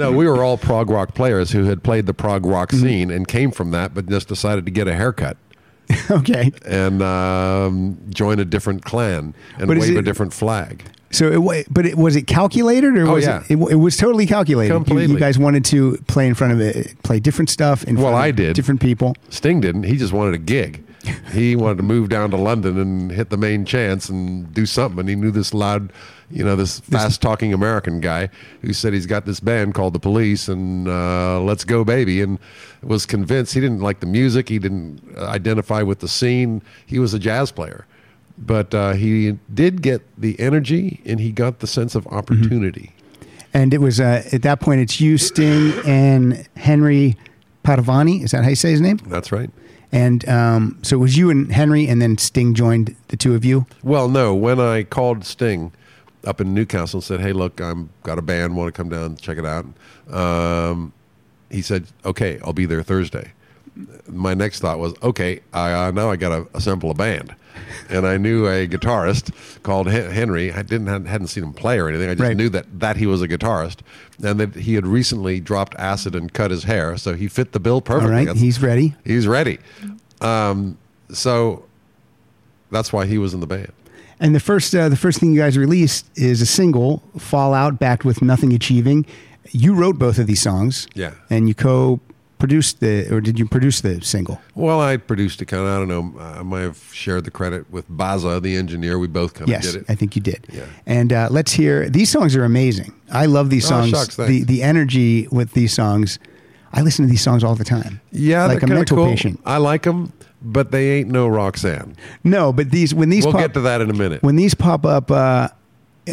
no, we were all prog rock players who had played the prog rock Mm-hmm. scene and came from that, but just decided to get a haircut okay, and um, join a different clan and But wave a different flag. so it, but it, was it calculated or Oh, was yeah. it, it? It was totally calculated. You- You, guys wanted to play in front of it, play different stuff. In Well, front of I did. different people. Sting didn't. He just wanted a gig. He wanted to move down to London and hit the main chance and do something. And he knew this loud, you know, this fast talking American guy who said he's got this band called The Police and uh, Let's Go Baby and was convinced he didn't like the music. He didn't uh, identify with the scene. He was a jazz player. But uh, he did get the energy and he got the sense of opportunity. And it was uh, at that point. It's you, Sting, and Henry Padovani. Is that how you say his name? That's right. And um, so it was you and Henry, and then Sting joined the two of you. Well, no. When I called Sting up in Newcastle and said, "Hey, look, I'm got a band. Want to come down and check it out?" Um, he said, "Okay, I'll be there Thursday." My next thought was, "Okay, I, uh, now I got to assemble a band," and I knew a guitarist called Hen- Henry. I didn't hadn't seen him play or anything. I just Right. knew that that he was a guitarist, and that he had recently dropped acid and cut his hair, so he fit the bill perfectly. right, That's- he's ready. he's ready. Um, so that's why he was in the band. And the first uh, the first thing you guys released is a single, Fallout, backed with Nothing Achieving. You wrote both of these songs. Yeah. And you co-produced the, or did you produce the single? Well, I produced it kind of. I don't know. I might have shared the credit with Baza, the engineer. We both kind of Yes, did it. I think you did. Yeah. And uh, let's hear these songs are amazing. I love these Oh, songs. shucks, the the energy with these songs. I listen to these songs all the time. Yeah, like they're a mental cool. patient. I like them, but they ain't no Roxanne. No, but these when these We'll pop, get to that in a minute. when these pop up, uh,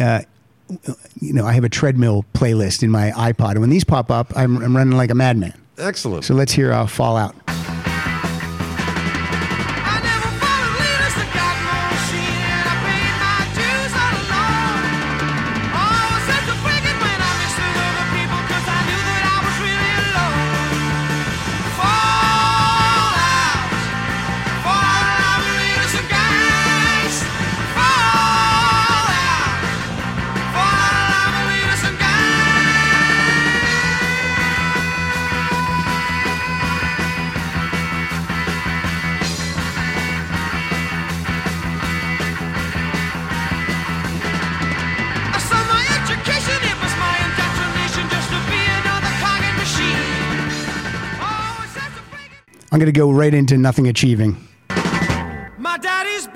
uh, you know, I have a treadmill playlist in my iPod, and when these pop up, I'm, I'm running like a madman. Excellent. So let's hear uh, "Fallout." I'm going to go right into "Nothing Achieving." My daddy's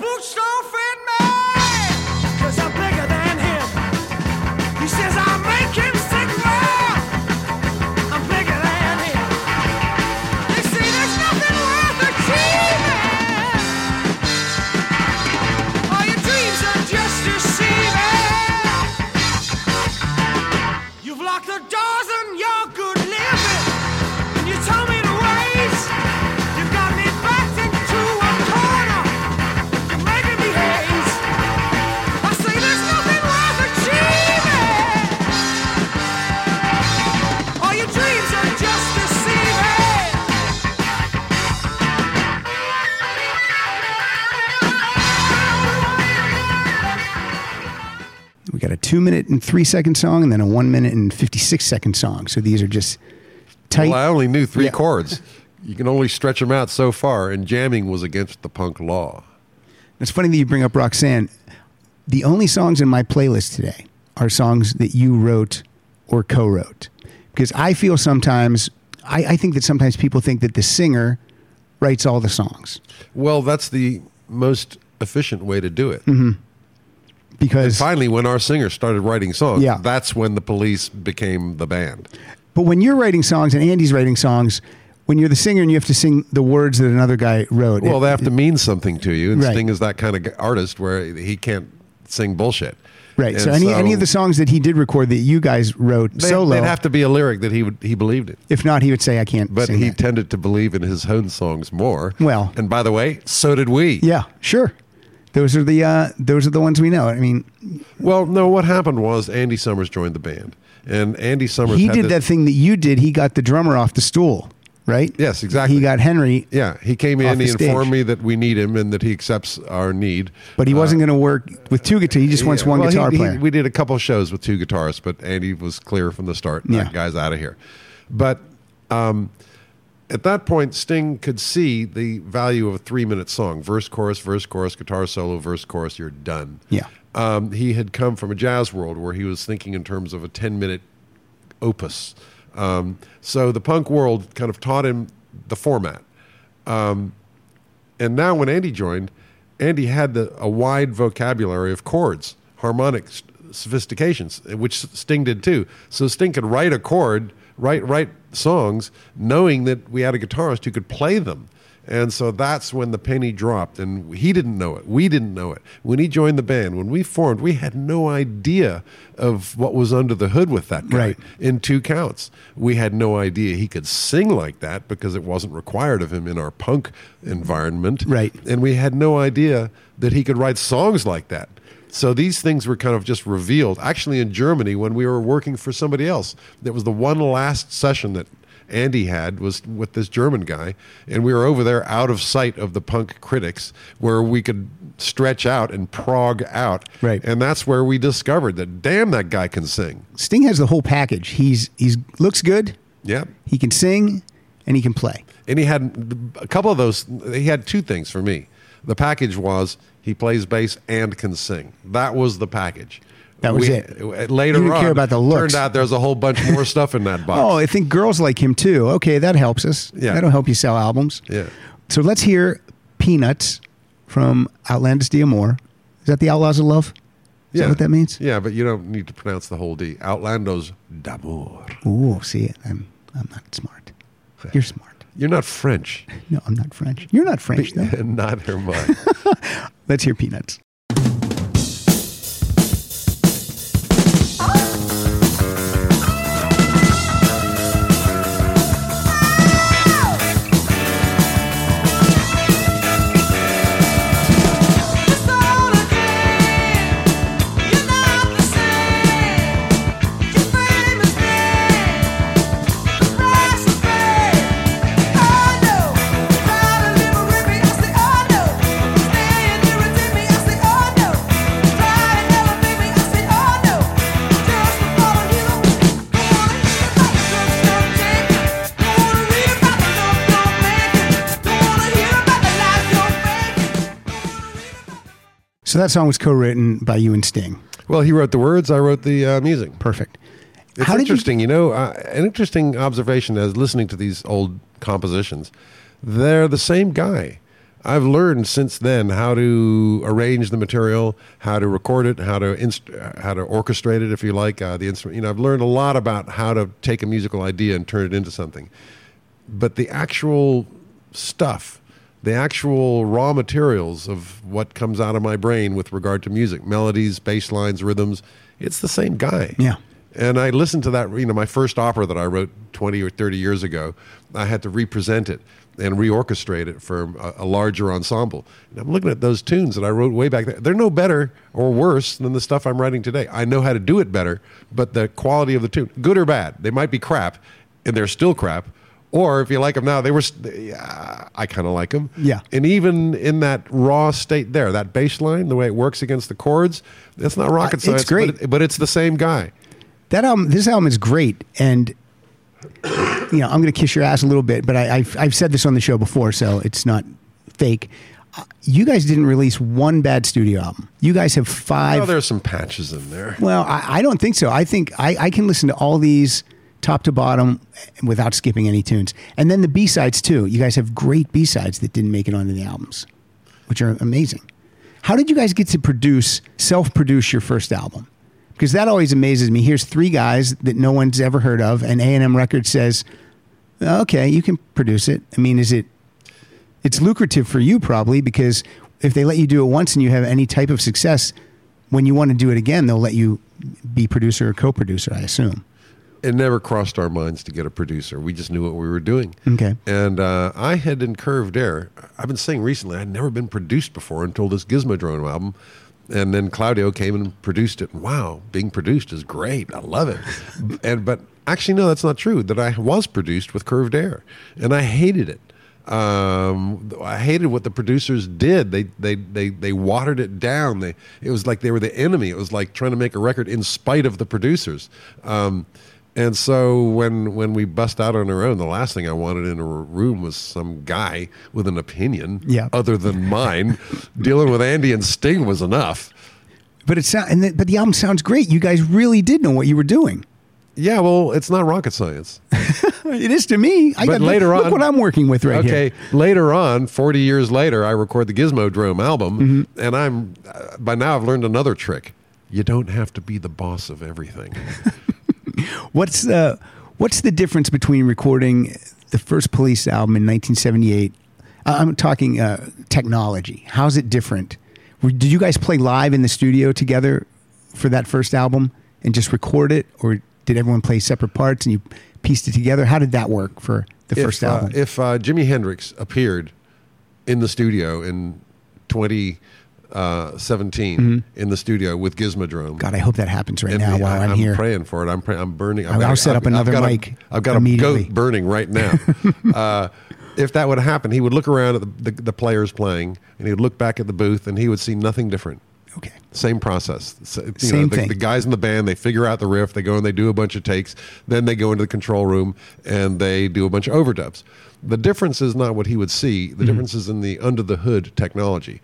two minute and three second song, and then a one minute and fifty six second song. So these are just tight. well, I only knew three Yeah. chords. You can only stretch them out so far, and jamming was against the punk law. It's funny that you bring up Roxanne. The only songs in my playlist today are songs that you wrote or co-wrote, because I feel sometimes I, I think that sometimes people think that the singer writes all the songs Well, that's the most efficient way to do it. Mm-hmm. And because finally, when our singer started writing songs, Yeah. that's when the police became the band. But when you're writing songs and Andy's writing songs, when you're the singer and you have to sing the words that another guy wrote, Well, it- they have to mean something to you, and Right. Sting is that kind of artist where he can't sing bullshit. right. And So any any of the songs that he did record that you guys wrote they, solo, they'd have to be a lyric that he would he believed in. if not, he would say, "I can't." But he that." tended to believe in his own songs more. Well- and by the way, so did we. yeah, sure. Those are the uh, those are the ones we know. I mean, Well, no, what happened was Andy Summers joined the band, and Andy Summers he did this- that thing that you did. He got the drummer off the stool, right? Yes, exactly. He got Henry, Yeah, he came in. He stage. informed me that we need him and that he accepts our need. but he wasn't going to work with two guitars. He just wants Uh, Yeah, one well, guitar he- player. we did a couple shows with two guitarists, but Andy was clear from the start. Yeah. That guy's out of here. But um, at that point, Sting could see the value of a three-minute song: verse, chorus, verse, chorus, guitar solo, verse, chorus. You're done. Yeah. Um, he had come from a jazz world where he was thinking in terms of a ten-minute opus. Um, so the punk world kind of taught him the format. Um, and now when Andy joined, Andy had the, a wide vocabulary of chords, harmonic sophistications, which Sting did too. So Sting could write a chord, write write songs, knowing that we had a guitarist who could play them. And so that's when the penny dropped, and he didn't know it. We didn't know it. When he joined the band, when we formed, we had no idea of what was under the hood with that guy Right. in two counts. We had no idea he could sing like that because it wasn't required of him in our punk environment. Right. And we had no idea that he could write songs like that. So these things were kind of just revealed. Actually, in Germany, when we were working for somebody else, that was the one last session that Andy had was with this German guy, and we were over there out of sight of the punk critics, where we could stretch out and prog out, Right. And that's where we discovered that damn that guy can sing. Sting has the whole package. He's he's looks good. Yeah. He can sing, and he can play. And he had a couple of those. He had two things for me. The package was he plays bass and can sing. That was the package. That was We- it. Uh, later You didn't on, care about the looks. Turned out there's a whole bunch more stuff in that box. Oh, I think girls like him too. Okay, that helps us. Yeah. That'll help you sell albums. Yeah. So let's hear Peanuts from Outlandish D'Amour. Is that the Outlaws of Love? Is that what that means? Yeah, but you don't need to pronounce the whole D. Outlandos d'amour. Ooh, see. I'm I'm not smart. You're smart. You're not French, No, I'm not French. You're not French though. neither am I. Let's hear Peanuts. So that song was co-written by you and Sting. well, he wrote the words. I wrote the uh, music. Perfect. It's How did you- interesting, you, know, uh, an interesting observation as listening to these old compositions. They're the same guy. I've learned since then how to arrange the material, how to record it, how to inst- uh, how to orchestrate it, if you like, uh, the instrument. You know, I've learned a lot about how to take a musical idea and turn it into something. But the actual stuff, the actual raw materials of what comes out of my brain with regard to music, melodies, bass lines, rhythms, it's the same guy. Yeah. And I listened to that, you know, my first opera that I wrote 20 or 30 years ago, I had to represent it and reorchestrate it for a, a larger ensemble. And I'm looking at those tunes that I wrote way back then. They're no better or worse than the stuff I'm writing today. I know how to do it better, but the quality of the tune, good or bad, they might be crap, and they're still crap. Or if you like them now, they were. Yeah, I kind of like them. Yeah. And even in that raw state there, that bass line, the way it works against the chords, that's not rocket Uh, it's great. But, it- but it's the same guy. That album, this album is great, and you know I'm going to kiss your ass a little bit, but I, I've I've said this on the show before, so it's not fake. Uh, You guys didn't release one bad studio album. You guys have five. Oh, there's some patches in there. Well, I, I don't think so. I think I, I can listen to all these top to bottom without skipping any tunes. And then the B sides too. You guys have great B sides that didn't make it onto the albums, which are amazing. How did you guys get to produce, self produce your first album? Because that always amazes me. Here's three guys that no one's ever heard of, and A&M Records says, okay, you can produce it. I mean, is it, it's lucrative for you probably because if they let you do it once and you have any type of success, when you want to do it again, they'll let you be producer or co-producer, I assume. It never crossed our minds to get a producer. We just knew what we were doing. Okay. And uh, I had in Curved Air, I've been saying recently, I'd never been produced before until this Gizmodrome album. And then Claudio came and produced it. Wow, being produced is great. I love it. and but actually, no, that's not true. That I was produced with Curved Air, and I hated it. Um, I hated what the producers did. They they they they watered it down. They it was like they were the enemy. It was like trying to make a record in spite of the producers. Um, and so when when we bust out on our own, the last thing I wanted in a room was some guy with an opinion Yeah. other than mine. Dealing with Andy and Sting was enough. But it sound, and the, but the album sounds great. You guys really did know what you were doing. Yeah, well, it's not rocket science. It is to me. I But got, later look on- what I'm working with right okay, here. later on, 40 years later, I record the Gizmodrome album, Mm-hmm. and I'm uh, by now I've learned another trick. You don't have to be the boss of everything. What's the what's the difference between recording the first Police album in 1978? I- I'm talking uh, technology. How's it different? Did you guys play live in the studio together for that first album and just record it, or did everyone play separate parts and you pieced it together? How did that work for the if, first uh, album? if uh, Jimi Hendrix appeared in the studio in 20, uh, 17 in the studio with Gizmodrome. Mm-hmm. God, I hope that happens right And now while I- I'm, I'm here. praying for it. I'm praying. I'm burning. I've I'll- set up I've- I've another got a- mic I've got a goat burning right now. uh, if that would happen, he would look around at the, the, the players playing, and he would look back at the booth, and he would see nothing different. Okay. Same process. So, you Same know, the, thing. the guys in the band, they figure out the riff, they go and they do a bunch of takes, then they go into the control room and they do a bunch of overdubs. The difference is not what he would see, Mm-hmm. the difference is in the under the hood technology.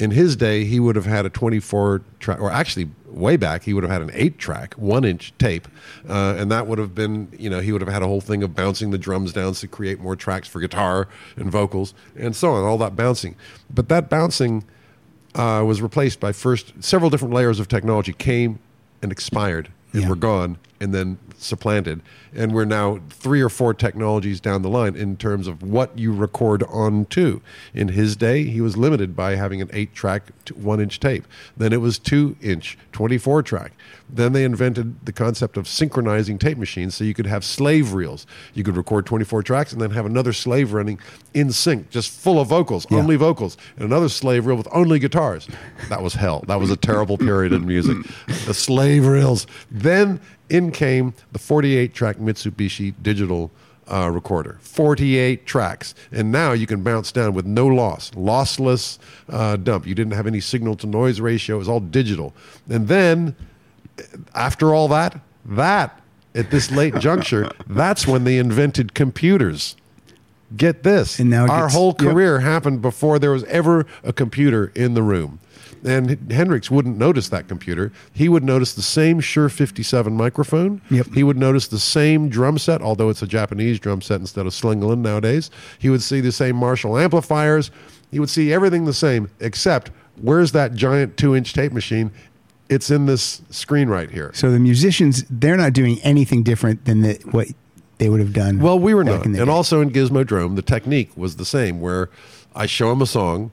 In his day, he would have had a 24 track, or actually, way back, he would have had an 8 track, 1 inch tape. Uh, and that would have been, you know, he would have had a whole thing of bouncing the drums down to create more tracks for guitar and vocals and so on, all that bouncing. But that bouncing uh, was replaced by first several different layers of technology came and expired and Yeah. were gone and then supplanted and we're now three or four technologies down the line in terms of what you record onto in his day he was limited by having an eight track one inch tape then it was two inch 24 track then they invented the concept of synchronizing tape machines so you could have slave reels you could record 24 tracks and then have another slave running in sync just full of vocals Yeah. only vocals and another slave reel with only guitars. That was hell. That was a terrible period in music. The slave reels. Then in came the 48 track Mitsubishi digital uh, recorder. 48 tracks. And now you can bounce down with no loss, lossless uh, dump. You didn't have any signal to noise ratio. It was all digital. And then after all that, that at this late juncture, that's when they invented computers. Get this. And now our gets- whole yep. career happened before there was ever a computer in the room. And Hendrix wouldn't notice that computer. He would notice the same Shure 57 microphone. Yep. He would notice the same drum set, although it's a Japanese drum set instead of Slingerland nowadays. He would see the same Marshall amplifiers. He would see everything the same, except where's that giant two inch tape machine? It's in this screen right here. So the musicians, they're not doing anything different than the, what they would have done. Well, we were not. And day. also in Gizmodrome, the technique was the same, where I show them a song,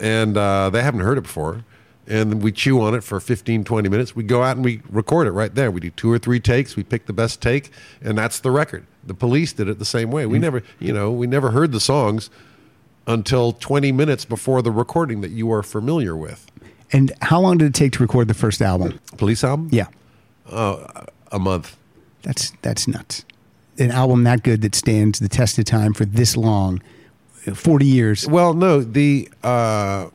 and uh, they haven't heard it before, and we chew on it for 15, 20 minutes. We go out and we record it right there. We do two or three takes. We pick the best take, and that's the record. The police did it the same way. We Mm-hmm. never, you know, we never heard the songs until 20 minutes before the recording that you are familiar with. And how long did it take to record the first album? Police album? Yeah, A month. that's that's nuts. An album that good that stands the test of time for this long, forty years. Well, no, the uh,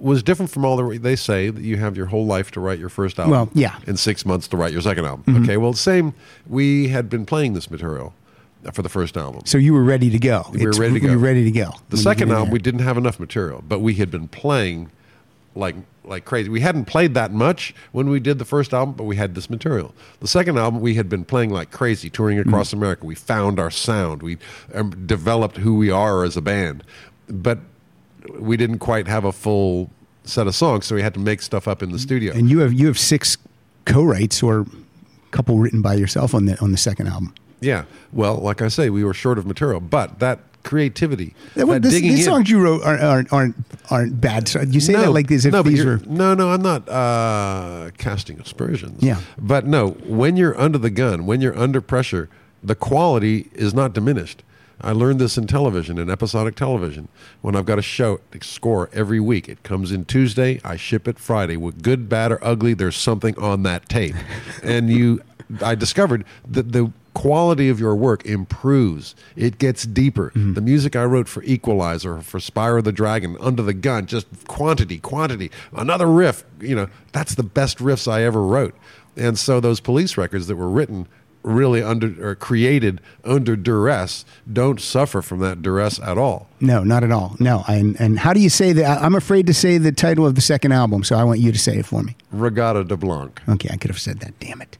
was different from all the. They say that you have your whole life to write your first album. Well, yeah. and six months to write your second album. Okay, well, same. We had been playing this material for the first album. So you were ready to go. We were ready to go. were ready to go. The second album, we didn't have enough material, but we had been playing like like crazy. We hadn't played that much when we did the first album, but we had this material. The second album, we had been playing like crazy, touring Mm. across America. We found our sound. We um, developed who we are as a band, but we didn't quite have a full set of songs, so we had to make stuff up in the studio. and you have you have six co-writes or a couple written by yourself on the on the second album. yeah, well, like I say, we were short of material, but that creativity, That- that this- these in, songs you wrote aren't aren't aren't, aren't bad. So you say that like as if no, these were. no, no. I'm not uh, casting aspersions. Yeah. but no. When you're under the gun, when you're under pressure, the quality is not diminished. I learned this in television, in episodic television. When I've got a show a score every week, it comes in Tuesday. I ship it Friday. With good, bad, or ugly, there's something on that tape, and you. I discovered that the quality of your work improves. It gets deeper. Mm-hmm. The music I wrote for Equalizer, for Spyro the Dragon, Under the Gun, just quantity, quantity. Another riff, you know, that's the best riffs I ever wrote. And so those police records that were written really under or created under duress don't suffer from that duress at all. No, not at all. No, and and how do you say that? I'm afraid to say the title of the second album, so I want you to say it for me. Reggatta de Blanc. Okay, I could have said that. Damn it.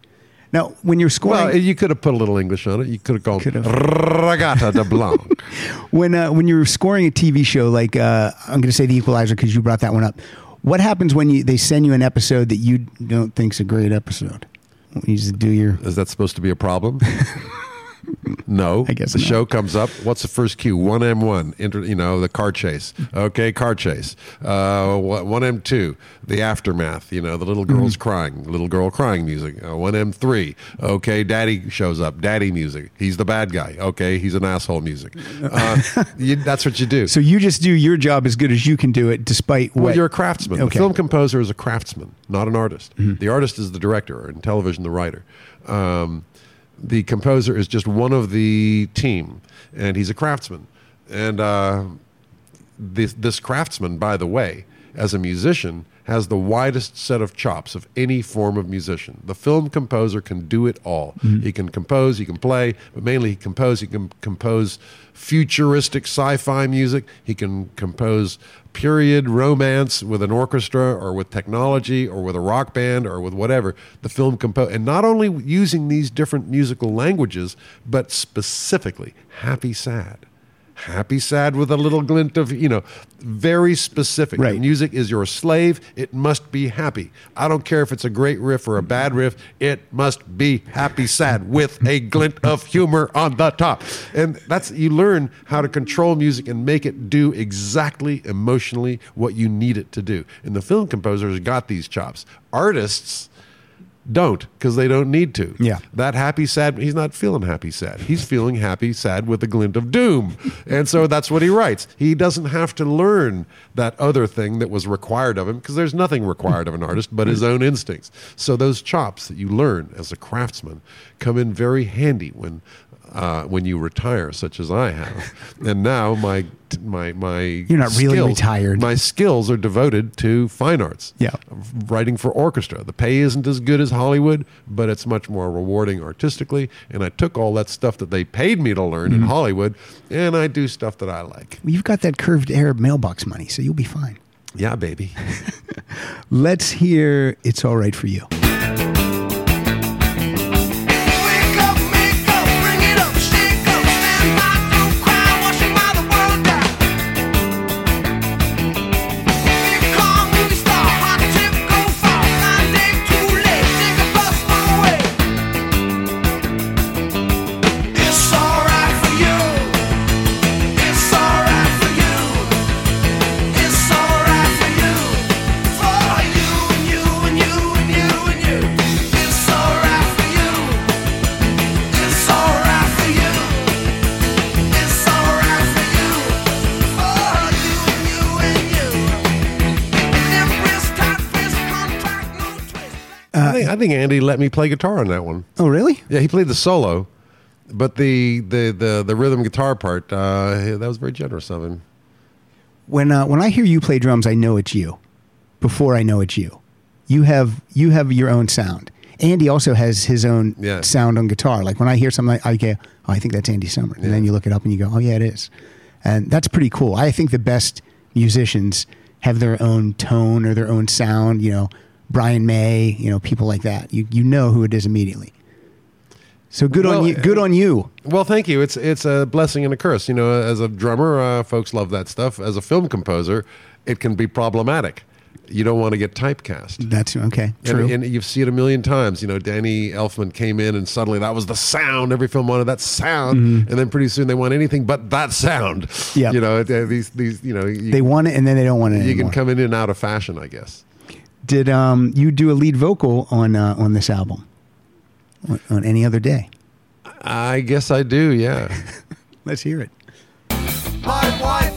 Now, when you're scoring, Well, you could have put a little English on it. You could have called Could have. Reggatta de Blanc. when uh, when you're scoring a TV show, like uh, I'm going to say The Equalizer because you brought that one up. What happens when you they send you an episode that you don't think's a great episode? You just do your Is that supposed to be a problem? No, I guess the not. show comes up. What's the first cue? One M one. You know the car chase. Okay, car chase. Uh, one M two. The aftermath. You know the little girl's Mm-hmm. crying. Little girl crying music. Uh, One M three. Okay, daddy shows up. Daddy music. He's the bad guy. Okay, he's an asshole music. Uh, you, that's what you do. So you just do your job as good as you can do it, despite Well, what you're a craftsman. The Okay. film composer is a craftsman, not an artist. The artist is the director, or in television, the writer. Um, the composer is just one of the team, and he's a craftsman. And uh, this, this craftsman, by the way, as a musician, has the widest set of chops of any form of musician. The film composer can do it all. Mm-hmm. He can compose, he can play, but mainly he compose. He can compose futuristic sci-fi music. He can compose period romance with an orchestra or with technology or with a rock band or with whatever. The film compose and not only using these different musical languages, but specifically happy, sad happy sad with a little glint of you know very specific. Right. The music is your slave. It must be happy. I don't care if it's a great riff or a bad riff. It must be happy sad with a glint of humor on the top. And that's you learn how to control music and make it do exactly emotionally what you need it to do. And the film composers got these chops. Artists don't because they don't need to. Yeah. That happy sad, he's not feeling happy sad. He's feeling happy sad with a glint of doom. And so that's what he writes. He doesn't have to learn that other thing that was required of him because there's nothing required of an artist but his own instincts. So those chops that you learn as a craftsman come in very handy when. Uh, when you retire, such as I have, and now my my my You're not really skills- retired. My skills are devoted to fine arts Yeah. writing for orchestra. The pay isn't as good as Hollywood, but it's much more rewarding artistically. And I took all that stuff that they paid me to learn Mm-hmm. in Hollywood, and I do stuff that I like. Well, You've got that curved Arab mailbox money, so you'll be fine. Yeah, baby. Let's hear "It's All Right for You." Think, I think Andy let me play guitar on that one. Oh, really? Yeah, he played the solo, but the the the, the rhythm guitar part uh, that was very generous of him. When uh, when I hear you play drums, I know it's you. Before I know it's you, you have you have your own sound. Andy also has his own Yeah. sound on guitar. Like when I hear something, like, I go, "Oh, I think that's Andy Summers," and then you look it up and you go, "Oh, yeah, it is," and that's pretty cool. I think the best musicians have their own tone or their own sound. You know, Brian May, you know, people like that. You you know who it is immediately. So good on you. Good on you. Well, thank you. It's it's a blessing and a curse. You know, as a drummer, uh, folks love that stuff. As a film composer, it can be problematic. You don't want to get typecast. That's okay. True. And, and you've seen it a million times. You know, Danny Elfman came in and suddenly that was the sound. Every film wanted that sound, and then pretty soon they want anything but that sound. Mm-hmm. You know, these these you know you, they want it and then they don't want it you anymore. can come in and out of fashion, I guess. Did um, you do a lead vocal on uh, on this album? On, on any other day? I guess I do. Yeah. Let's hear it. My wife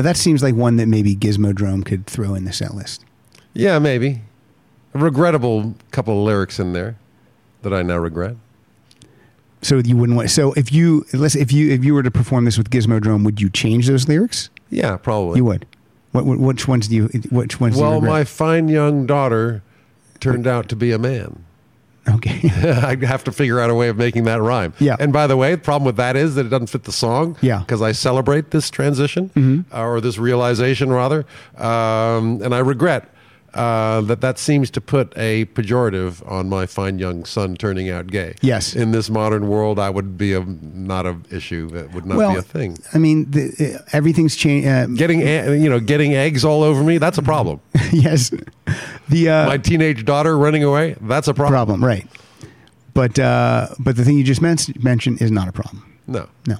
Now that seems like one that maybe Gizmodrome could throw in the set list. Yeah, maybe. A regrettable couple of lyrics in there that I now regret. So you wouldn't want. So if you let's if you if you were to perform this with Gizmodrome, would you change those lyrics? Yeah, probably. You would. What, which ones do you which ones? do you Well, my fine young daughter turned out to be a man. Okay. I have to figure out a way of making that rhyme. Yeah. And by the way, the problem with that is that it doesn't fit the song. Yeah. Mm-hmm. Because I celebrate this transition uh, or this realization rather, um, and I regret. Uh, that that seems to put a pejorative on my fine young son turning out gay. Yes. In this modern world, I would be a not an issue. That would not well, be a thing. I mean, the, uh, everything's changed. Uh, Getting you know getting eggs all over me. That's a problem. yes. The uh, my teenage daughter running away. That's a problem. problem, right? But uh, but the thing you just men- mentioned is not a problem. No. No,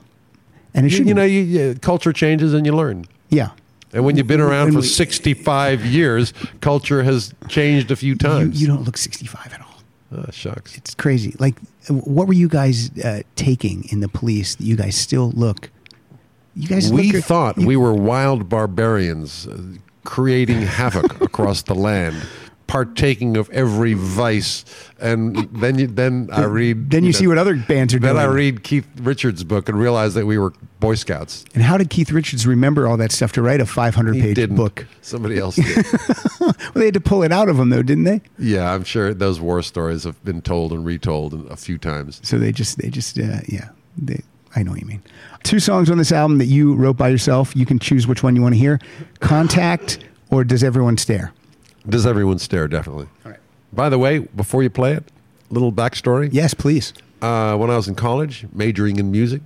and it should. you know, you, you, culture changes and you learn. yeah. And when you've been around When for we- 65 years, culture has changed a few You, times. you don't look 65 at all. oh, shucks. It's crazy. Like, what were you guys uh, taking in the police that you guys still look? You guys We look, thought you- we were wild barbarians uh, creating havoc across the land, partaking of every vice. And then you, then I read. Then you know, see what other bands are Then doing. Then I read Keith Richards' book and realize that we were Boy Scouts. And how did Keith Richards remember all that stuff to write a 500 He page didn't. book? Somebody else did. Well, they had to pull it out of him, though, didn't they? yeah, I'm sure those war stories have been told and retold a few times. So they just, they just, uh, yeah, they, I know what you mean. Two songs on this album that you wrote by yourself. You can choose which one you want to hear Contact or Does Everyone Stare? Does everyone stare? Definitely. All right. By the way, before you play it, little backstory. Yes, please. Uh, when I was in college, majoring in music,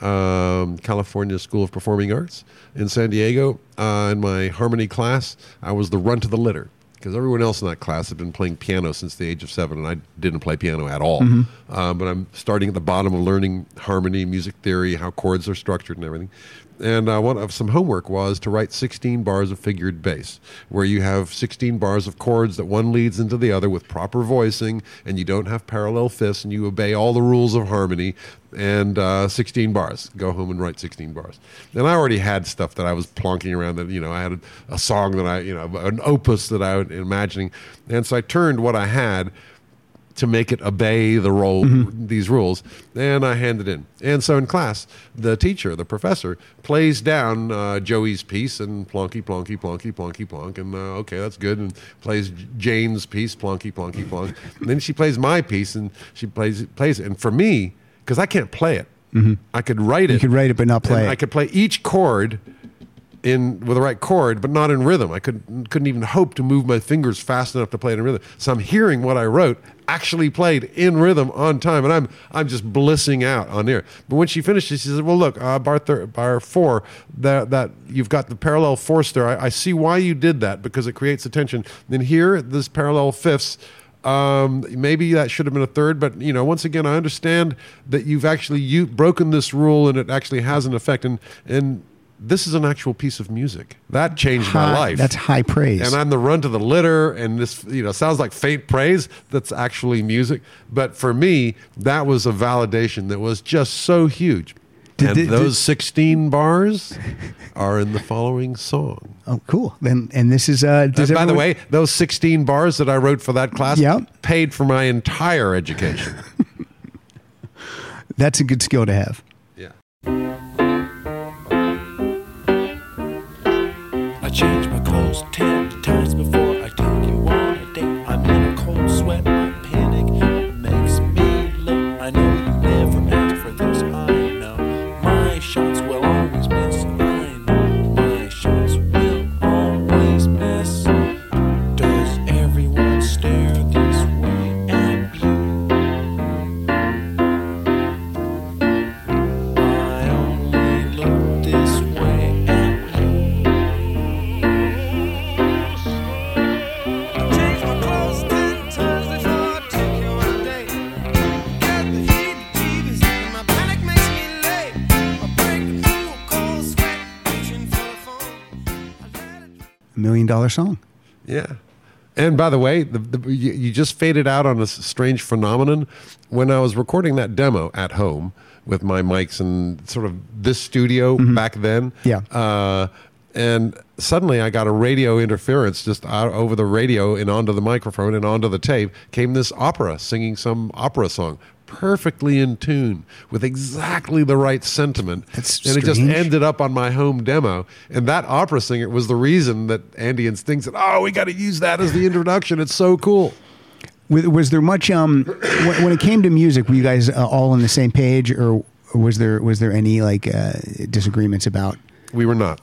um, California School of Performing Arts in San Diego, uh, in my harmony class, I was the runt of the litter because everyone else in that class had been playing piano since the age of seven, and I didn't play piano at all. Uh, but I'm starting at the bottom of learning harmony, music theory, how chords are structured, and everything. And uh, one of some homework was to write 16 bars of figured bass, where you have 16 bars of chords that one leads into the other with proper voicing, and you don't have parallel fifths, and you obey all the rules of harmony. And uh, 16 bars. Go home and write 16 bars. And I already had stuff that I was plonking around. That you know, I had a, a song that I, you know, an opus that I was imagining, and so I turned what I had to make it obey the role these rules and i hand it in. And so in class the teacher the professor plays down uh, joey's piece and plonky plonky plonky plonky plonk and uh, okay that's good and plays jane's piece plonky plonky plonk. And then she plays my piece and she plays plays it. And for me because i can't play it. I could write it. You could write it but not play it. i could play each chord in with the right chord, but not in rhythm. I couldn't couldn't even hope to move my fingers fast enough to play it in rhythm. So I'm hearing what I wrote actually played in rhythm on time, and I'm I'm just blissing out on air. But when she finished, she said, "Well, look, uh, bar thir- bar four, that that you've got the parallel fourths there. I, I see why you did that because it creates attention. Then here, this parallel fifths." Um, maybe that should have been a third, but you know, once again, I understand that you've actually you broken this rule and it actually has an effect. And and this is an actual piece of music that changed my life. That's high praise. and I'm the run to the litter, and this you know sounds like faint praise. That's actually music, but for me, that was a validation that was just so huge. Did- and did- those 16 bars are in the following song. oh, cool. Then and this is uh. Does And by the way, those 16 bars that I wrote for that class Yeah. paid for my entire education. that's a good skill to have. yeah. Change my clothes ten times before I take you on a date. I'm in a cold sweat, million dollar song. Yeah. And by the way, the, the, you, you just faded out on a strange phenomenon. When I was recording that demo at home with my mics and sort of this studio back then, Yeah. uh, and suddenly I got a radio interference just out over the radio and onto the microphone and onto the tape came this opera singing some opera song. Perfectly in tune with exactly the right sentiment. That's and it just ended up on my home demo. And that opera singer was the reason that Andy and Sting said, Oh, we got to use that as the introduction. It's so cool. Was, there much um when, it came to music? Were you guys uh, all on the same page, or was there was there any like uh, disagreements about? We were not.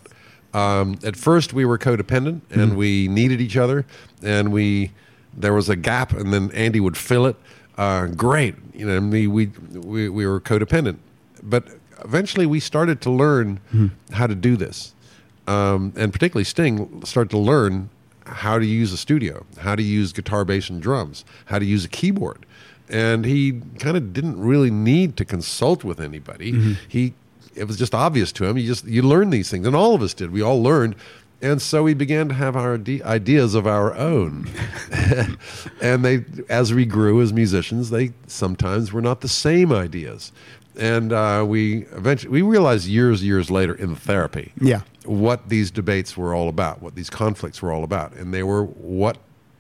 Um, at first, we were codependent, and we needed each other, and we there was a gap, and then Andy would fill it. Uh, great, you know. We, we we we were codependent, but eventually we started to learn how to do this, um, and particularly Sting started to learn how to use a studio, how to use guitar, bass, and drums, how to use a keyboard, and he kind of didn't really need to consult with anybody. He it was just obvious to him. You just you learn these things, and all of us did. We all learned, and so we began to have our de- ideas of our own. and they, as we grew as musicians, they sometimes were not the same ideas. And uh, we eventually we realized years years later in therapy, Yeah. what these debates were all about, what these conflicts were all about, and they were what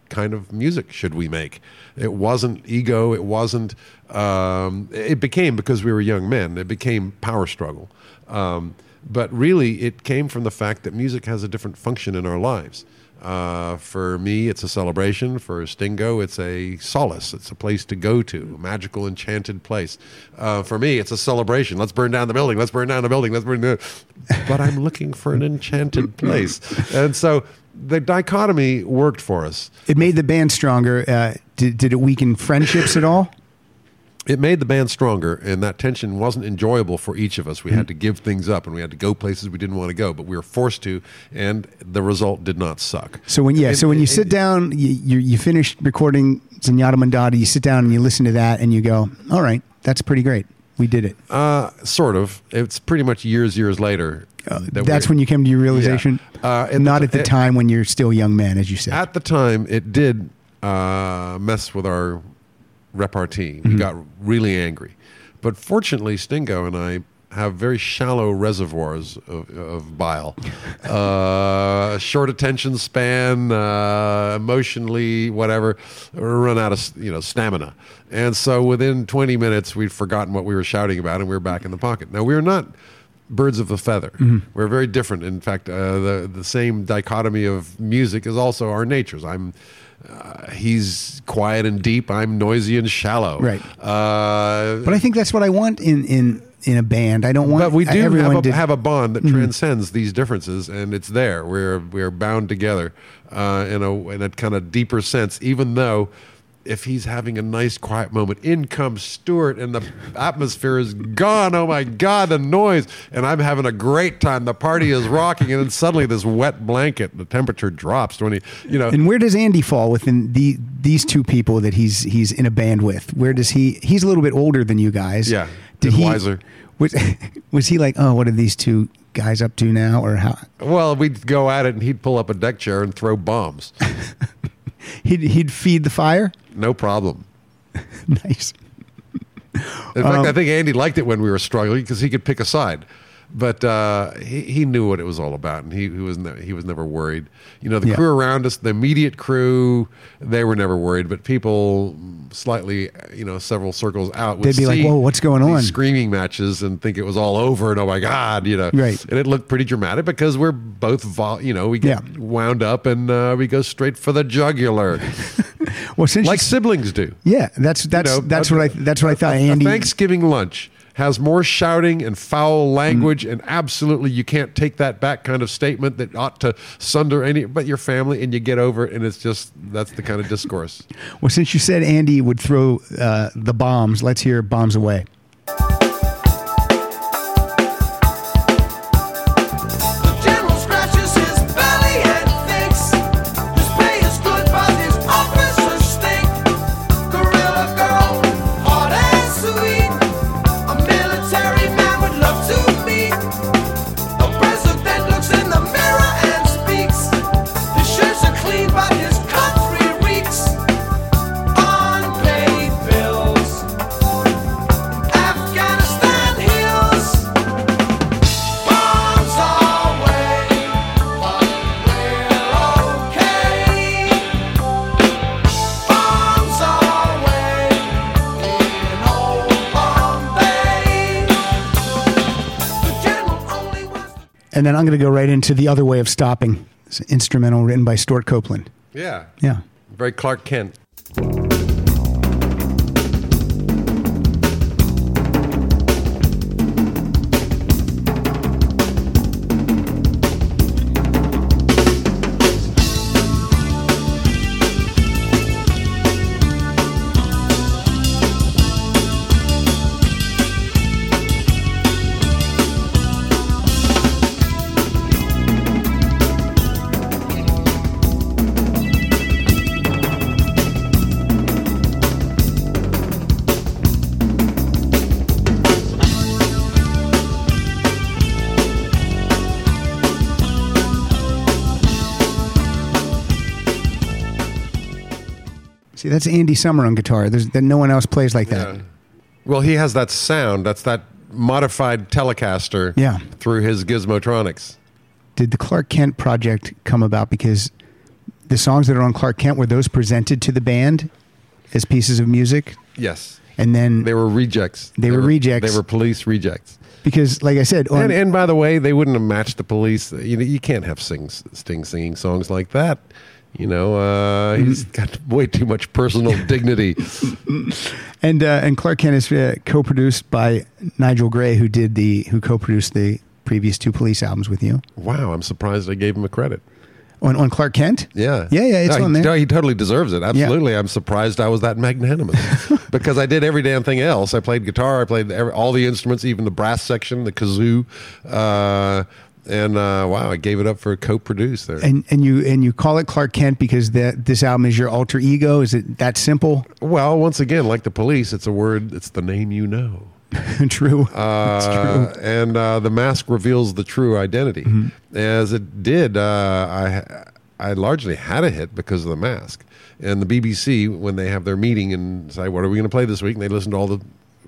kind of music should we make? It wasn't ego. It wasn't. Um, it became because we were young men. It became power struggle. Um, but really, it came from the fact that music has a different function in our lives. Uh, for me, it's a celebration. For Stingo, it's a solace. It's a place to go to, a magical, enchanted place. Uh, for me, it's a celebration. Let's burn down the building. Let's burn down the building. Let's burn down. But I'm looking for an enchanted place, and so the dichotomy worked for us. It made the band stronger. Uh, did did it weaken friendships at all? It made the band stronger and that tension wasn't enjoyable for each of us we had to give things up and we had to go places we didn't want to go but we were forced to and the result did not suck So when yeah, And- so when you and- sit down, you you, you finish recording Zenyatta Mondatta, you sit down and you listen to that, and you go, "All right, that's pretty great. We did it." uh, sort of it's pretty much years years later that Uh, That's when you came to your realization. Yeah. Uh, and Not the- at the it- time when you're still young man, as you said. at the time it did uh, mess with our repartee Mm-hmm. we got really angry but fortunately stingo and i have very shallow reservoirs of, of bile uh, short attention span uh, emotionally whatever run out of you know stamina and so within 20 minutes we'd forgotten what we were shouting about and we were back in the pocket now we were not birds of a feather. We're very different. In fact, uh, the the same dichotomy of music is also our natures. I'm uh, he's quiet and deep. I'm noisy and shallow. Right. Uh, but I think that's what I want in in in a band. I don't want. but we do have a, to- have a bond Mm-hmm. that transcends these differences, and it's there. We're we're bound together uh, in a in a kind of deeper sense. Even though, if he's having a nice quiet moment, in comes Stewart, and the atmosphere is gone. Oh my God, the noise! And I'm having a great time. The party is rocking, and then suddenly this wet blanket. The temperature drops when he, you know. And where does Andy fall within the these two people that he's he's in a band with? Where does he? He's a little bit older than you guys. Yeah, Did he? wiser. Was was he like, oh, what are these two guys up to now, or how? well, we'd go at it, and he'd pull up a deck chair and throw bombs. He'd he'd feed the fire. No problem. nice. In fact, um, I think Andy liked it when we were struggling because he could pick a side. But uh, he, he knew what it was all about, and he, he was ne- he was never worried. You know, the Yeah. crew around us, the immediate crew, they were never worried. But people slightly, you know, several circles out, would They'd be like, "Whoa, what's going on?" Screaming matches and think it was all over, and oh my god, you know, Right. And it looked pretty dramatic because we're both, vol- you know, we get Yeah. wound up and uh, we go straight for the jugular, Well, since like siblings do. yeah, that's that's know, that's a- what I that's what I thought. a Andy. Thanksgiving lunch has more shouting and foul language, and absolutely you can't take that back kind of statement that ought to sunder any but your family, and you get over it, and it's just that's the kind of discourse. Well, since you said Andy would throw uh, the bombs, let's hear bombs away. And then I'm going to go right into the other way of stopping. It's an instrumental written by Stewart Copeland. Yeah, Yeah. very Klark Kent. That's Andy Summer on guitar. There's that no one else plays like that. Yeah. Well, he has that sound. That's that modified Telecaster. Yeah. Through his Gizmotronics. Did the Klark Kent project come about because the songs that are on Klark Kent were those presented to the band as pieces of music, Yes. and then They were rejects. They were rejects. They were police rejects. because, like I said, on, And, and by the way, they wouldn't have matched the police. You know, you can't have sing, Sting singing songs like that. You know, uh, he's Mm-hmm. got way too much personal dignity. and uh, and Klark Kent is uh, co-produced by Nigel Gray, who did the who co-produced the previous two Police albums with you Wow, I'm surprised I gave him a credit. on on Klark Kent. Yeah, yeah, yeah, it's no, on he, there. no, he totally deserves it. Absolutely, I'm surprised I was that magnanimous because I did every damn thing else. I played guitar, I played every, all the instruments, even the brass section, the kazoo, uh, and uh, wow, I gave it up for a co-produce there. And and you and you call it Klark Kent because that this album is your alter ego. Is it that simple? well, once again, like the police, it's a word. It's the name you know. true. Uh, and uh, the mask reveals the true identity. As it did, uh, I I largely had a hit because of the mask. And the BBC, when they have their meeting and say, "What are we going to play this week?" and they listen to all the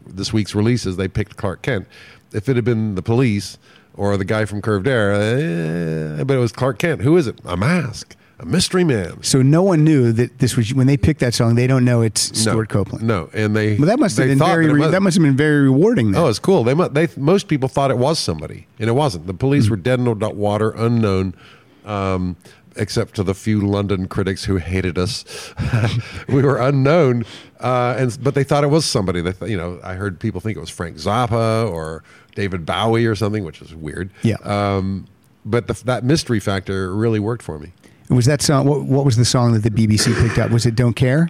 this week's releases, they picked Klark Kent. If it had been the police or the guy from Curved Air, eh, but it was Klark Kent. Who is it? A mask, a mystery man. so no one knew that this was when they picked that song. They don't know it's No, Stewart Copeland. No, and they Well, that must have been very that, was- that must have been very rewarding. Then. Oh, it's cool. They, they most people thought it was somebody, and it wasn't. The police were dead in the water, unknown, um, except to the few London critics who hated us. we were unknown, uh, and but they thought it was somebody. They, th- you know, I heard people think it was Frank Zappa or David Bowie or something, which is weird. Yeah. Um, but the, that mystery factor really worked for me. was that song? What, what was the song that the BBC picked up? Was it "Don't Care"?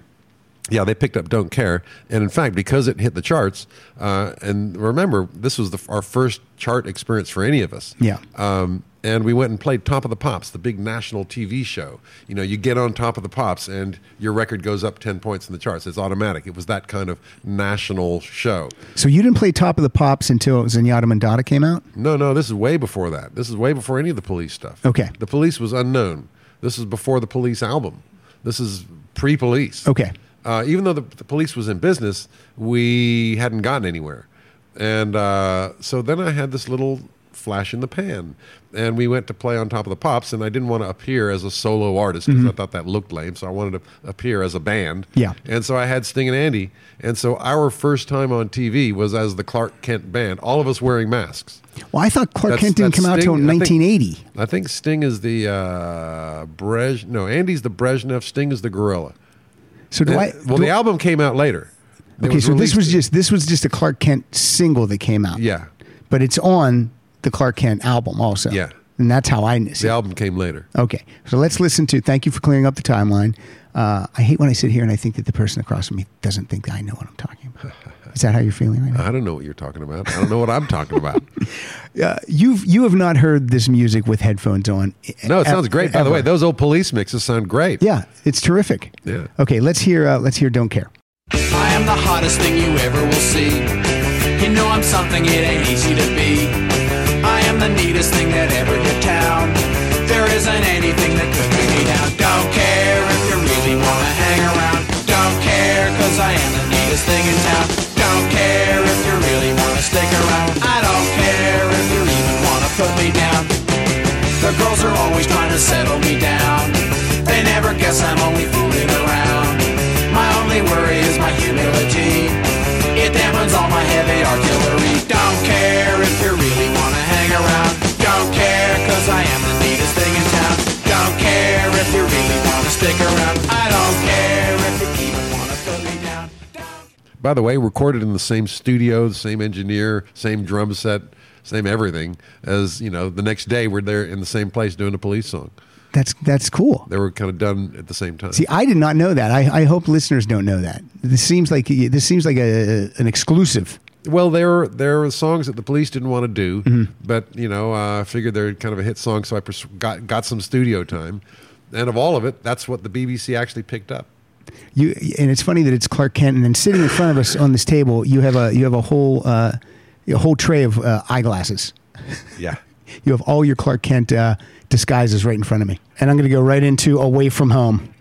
Yeah, they picked up "Don't Care," and in fact, because it hit the charts, uh, and remember, this was the, our first chart experience for any of us. Yeah. Um, and we went and played Top of the Pops, the big national TV show. You know, you get on Top of the Pops, and your record goes up ten points in the charts. It's automatic. It was that kind of national show. So you didn't play Top of the Pops until Zenyatta Mondatta came out. No, no, this is way before that. This is way before any of the police stuff. Okay. The police was unknown. This is before the police album. This is pre police. Okay. Uh, even though the, the police was in business, we hadn't gotten anywhere. And uh, so then I had this little flash in the pan. And we went to play on top of the pops, and I didn't want to appear as a solo artist because I thought that looked lame. So I wanted to appear as a band. Yeah. And so I had Sting and Andy. And so our first time on TV was as the Klark Kent band, all of us wearing masks. Well, I thought Clark That's- Kent didn't come out until Sting. I think- 1980. I think Sting is the uh, Brez. No, Andy's the Brezhnev. Sting is the Gorilla. So do And- I? well, do- the album came out later. It okay, so this was just this was just a Klark Kent single that came out. yeah. but it's on the Klark Kent album also. Yeah. and that's how I see. The it. album came later. Okay, so let's listen to. Thank you for clearing up the timeline. Uh, I hate when I sit here and I think that the person across from me doesn't think that I know what I'm talking about. Is that how you're feeling right now? I don't know what you're talking about. I don't know what I'm talking about. Uh, you've you have not heard this music with headphones on. No, it e- sounds great. By the way, those old police mixes sound great. yeah, it's terrific. Yeah. Okay, let's hear. Uh, let's hear. Don't care. I am the hottest thing you ever will see. You know I'm something it ain't easy to be. The neatest thing that ever hit town. There isn't anything that could bring me down. Don't care if you really wanna hang around. Don't care cause I am the neatest thing in town. Don't care if you really wanna stick around. I don't care if you even wanna put me down. The girls are always trying to settle me down. They never guess I'm only fooling around. My only worry is my humility. It dampens all my heavy artillery. By the way, recorded in the same studio, the same engineer, same drum set, same everything. As you know, the next day we're there in the same place doing a police song. That's that's cool. They were kind of done at the same time. See, I did not know that. I, I hope listeners don't know that. This seems like this seems like a, an exclusive. Well, there were there were songs that the police didn't want to do, Mm-hmm. but you know, uh, I figured they're kind of a hit song, so I pers- got got some studio time, and of all of it, that's what the BBC actually picked up. You and it's funny that it's Klark Kent, and then sitting in front of us on this table, you have a you have a whole uh, a whole tray of uh, eyeglasses. Yeah. You have all your Clark Kent uh, disguises right in front of me, and I'm going to go right into Away from Home.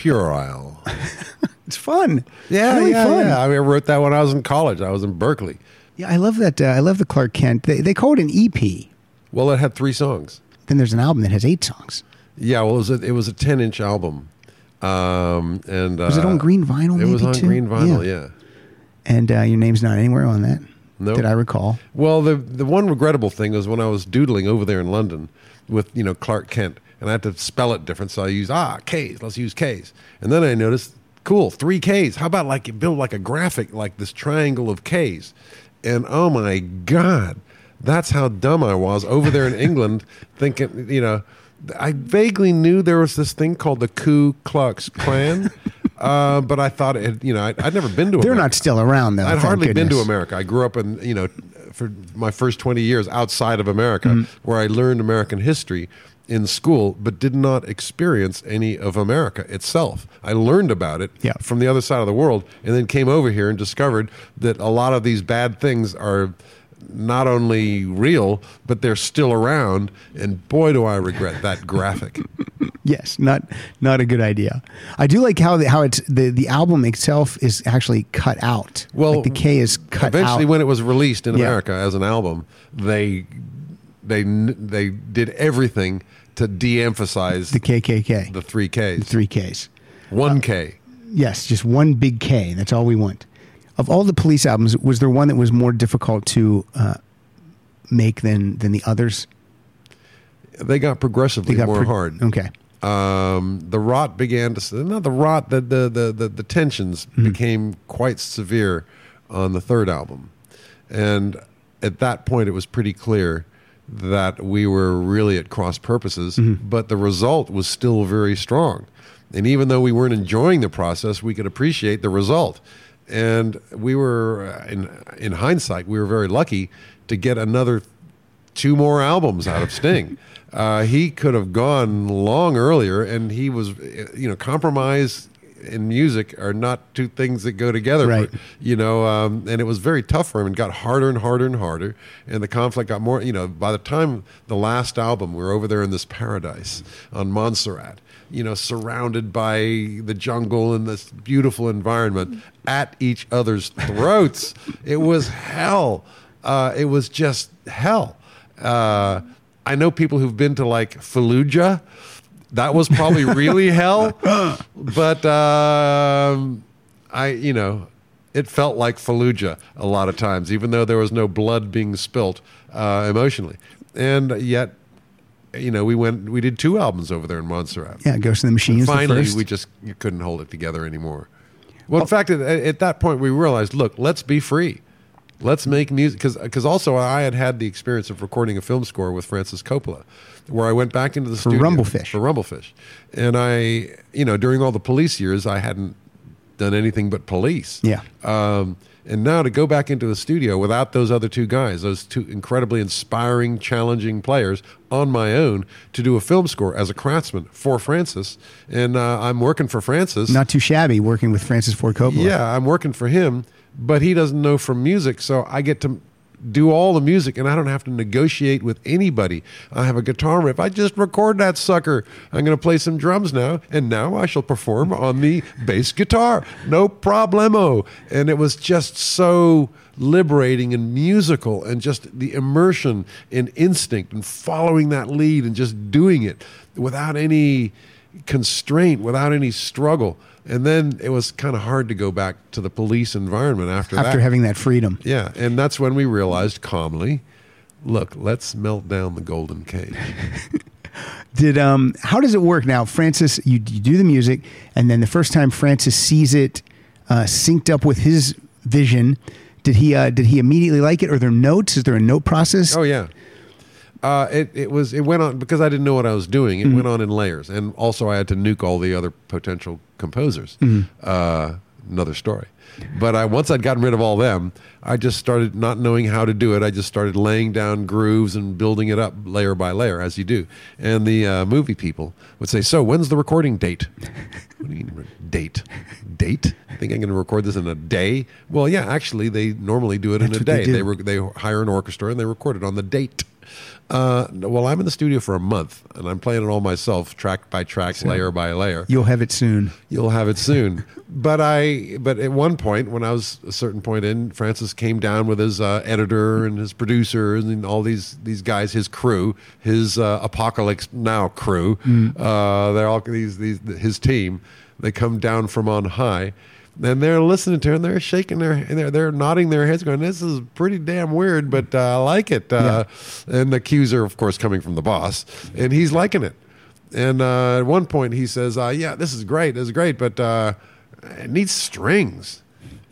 Puerile. It's fun. Yeah, Really yeah, fun. yeah. I, mean, I wrote that when I was in college. I was in Berkeley. Yeah, I love that. Uh, I love the Klark Kent. They, they call it an EP. Well, it had three songs. Then there's an album that has eight songs. Yeah, well, it was a, it was a ten inch album, um, and Was it uh, on green vinyl? It was on too? green vinyl. Yeah. And uh, your name's not anywhere on that. Nope. Did I recall? Well, the the one regrettable thing was when I was doodling over there in London with you know Clark Kent, and I have to spell it different, so I use ah K's. Let's use K's, and then I noticed, cool, three K's. How about like you build like a graphic like this triangle of K's, and oh my god, that's how dumb I was over there in England, thinking you know. I vaguely knew there was this thing called the Ku Klux Klan, uh, but I thought it. Had, you know, I'd, I'd never been to. America. They're America. not still around though. I'd hardly been to. America. I grew up in, you know, for my first 20 years outside of America, Mm-hmm. where I learned American history in school, but did not experience any of America itself. I learned about it Yeah. from the other side of the world and then came over here and discovered that a lot of these bad things are not only real, but they're still around. And boy, do I regret that graphic. Yes, not not a good idea. I do like how the, how it's the the album itself is actually cut out. Well, like the K is cut out. Eventually, out. when it was released in Yeah. America as an album, they they they did everything to de-emphasize the KKK, the three Ks. the three Ks. One K. Yes, just one big K. That's all we want. Of all the police albums, was there one that was more difficult to uh, make than than the others? They got progressively They got more pre- hard. Okay. Um, the rot began to not the rot the the the the, the tensions Mm-hmm. became quite severe on the third album, and at that point it was pretty clear that we were really at cross purposes. Mm-hmm. But the result was still very strong, and even though we weren't enjoying the process, we could appreciate the result. And we were, uh, in in hindsight, we were very lucky to get another two more albums out of Sting. Uh, he could have gone long earlier, and he was, you know, compromise and music are not two things that go together. for- Right. you know, um, and it was very tough for him, and got harder and harder and harder, and the conflict got more. You know, by the time the last album, we were over there in this paradise on Montserrat. You know, surrounded by the jungle and this beautiful environment at each other's throats. it was hell. Uh, it was just hell. Uh, I know people who've been to like Fallujah. That was probably really hell. But um, I, you know, it felt like Fallujah a lot of times, even though there was no blood being spilt uh, emotionally. And yet, you know, we went, we did two albums over there in Montserrat. Yeah, Ghost in the Machine. the Finally, first. we just you couldn't hold it together anymore. Well, in fact, at, at that point, we realized, look, let's be free. Let's make music because also I had had the experience of recording a film score with Francis Coppola, where I went back into the studio Rumblefish. for Rumblefish, and I, you know, during all the police years, I hadn't done anything but police. Yeah. Um, and now to go back into the studio without those other two guys, those two incredibly inspiring, challenging players, on my own to do a film score as a craftsman for Francis, and uh, I'm working for Francis. Not too shabby working with Francis Ford Coppola. Yeah, I'm working for him, but he doesn't know from music, so I get to do all the music and I don't have to negotiate with anybody. I have a guitar riff. I just record that sucker. I'm going to play some drums now, and now I shall perform on the bass guitar. No problemo. And it was just so liberating and musical and just the immersion in instinct and following that lead and just doing it without any constraint, without any struggle. And then it was kind of hard to go back to the police environment after, After that. having that freedom. yeah, and that's when we realized calmly, look, let's melt down the golden cage. Did um how does it work now, Francis? You, you do the music, and then the first time Francis sees it uh, synced up with his vision, did he uh, did he immediately like it? Are there notes? Is there a note process? Oh yeah. Uh, it it was it went on because I didn't know what I was doing. It Mm-hmm. went on in layers, and also I had to nuke all the other potential composers. Mm-hmm. Uh, another story. But I once I'd gotten rid of all them, I just started not knowing how to do it. I just started laying down grooves and building it up layer by layer, as you do. And the uh, movie people would say, "So when's the recording date?" what do you mean date? Date? I think I'm going to record this in a day. Well, yeah, actually, they normally do it That's in a what they day. They, re- they hire an orchestra and they record it on the date. Uh, well, I'm in the studio for a month and I'm playing it all myself, track by track, layer by layer. You'll have it soon. You'll have it soon. but I, but at one point, when I was a certain point in, Francis came down with his uh, editor and his producer and all these these guys, his crew, his uh, Apocalypse Now crew. Uh, they're all these these his team. They come down from on high. And they're listening to her, and they're shaking their, and they're, they're nodding their heads, going, "This is pretty damn weird, but uh, I like it." Uh, And the cues are, of course, coming from the boss, and he's liking it. And uh, at one point, he says, uh, "Yeah, this is great. This is great, but uh, it needs strings."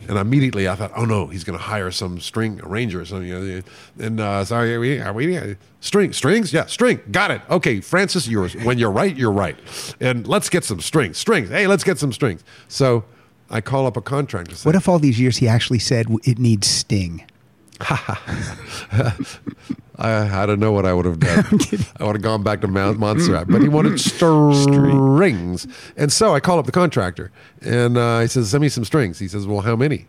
And immediately, I thought, "Oh no, he's going to hire some string arranger or something." you know, And uh, sorry, are we, are we string strings? Yeah, string. Got it. Okay, Francis, yours. When you're right, you're right. And let's get some strings. Strings. Hey, let's get some strings. So I call up a contractor. say, What if all these years he actually said it needs sting? I, I don't know what I would have done. I would have gone back to Mount Montserrat, but he wanted strings, and so I call up the contractor, and uh, he says, "Send me some strings." He says, "Well, how many?"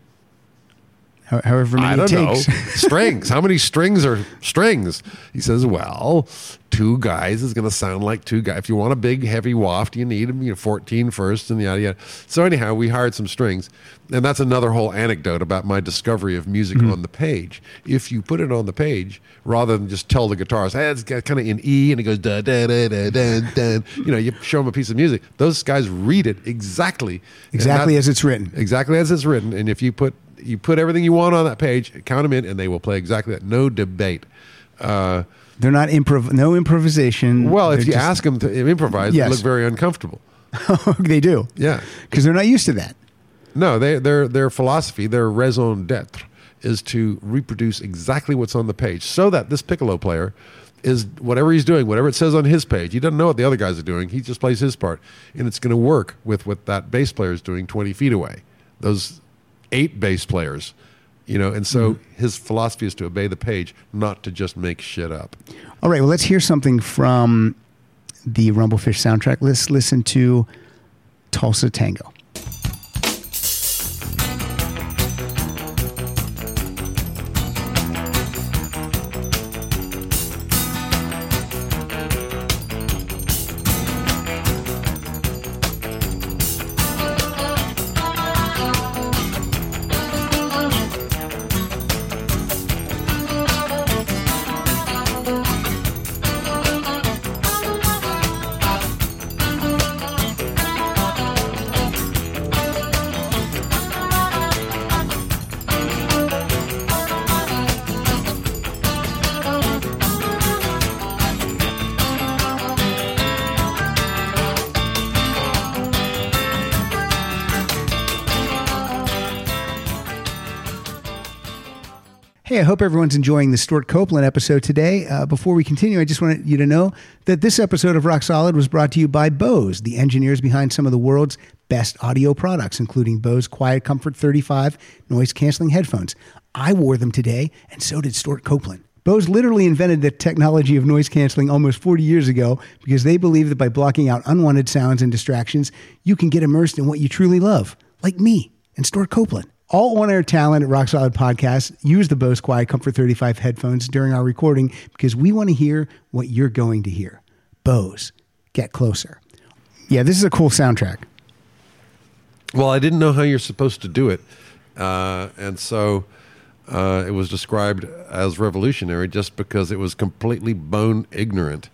How- However many I don't know. strings. How many strings are strings? He says, "Well, two guys is going to sound like two guys. If you want a big, heavy waft, you need you know, 14 first, and yada yada." So anyhow, we hired some strings, and that's another whole anecdote about my discovery of music Mm-hmm. on the page. If you put it on the page, rather than just tell the guitarist, "Hey, it's kind of in E," and it goes da da da da da da, you know, you show them a piece of music. Those guys read it exactly, Exactly that- as it's written. exactly as it's written. And if you put you put everything you want on that page, count them in, and they will play exactly that. No debate. Uh, They're not improv. No improvisation. well, if They're you just- ask them to improvise, Yes. they look very uncomfortable. they do. Yeah. because they're not used to that. No, they, their their philosophy, their raison d'être, is to reproduce exactly what's on the page, so that this piccolo player is whatever he's doing, whatever it says on his page. He doesn't know what the other guys are doing. He just plays his part, and it's going to work with what that bass player is doing twenty feet away. Those eight bass players, you know, and so mm-hmm. his philosophy is to obey the page, not to just make shit up. All right, well, let's hear something from the Rumblefish soundtrack. Let's listen to Tulsa Tango. Everyone's enjoying the Stewart Copeland episode today. Uh, before we continue, I just want you to know that this episode of Rock Solid was brought to you by Bose, the engineers behind some of the world's best audio products, including Bose Quiet Comfort 35 noise canceling headphones. I wore them today, and so did Stewart Copeland. Bose literally invented the technology of noise canceling almost 40 years ago because they believe that by blocking out unwanted sounds and distractions, you can get immersed in what you truly love, like me and Stewart Copeland. All on air talent at Rock Solid Podcast use the Bose Quiet Comfort 35 headphones during our recording because we want to hear what you're going to hear. Bose, get closer. Yeah, this is a cool soundtrack. Well, I didn't know how you're supposed to do it, uh, and so uh, it was described as revolutionary just because it was completely bone ignorant.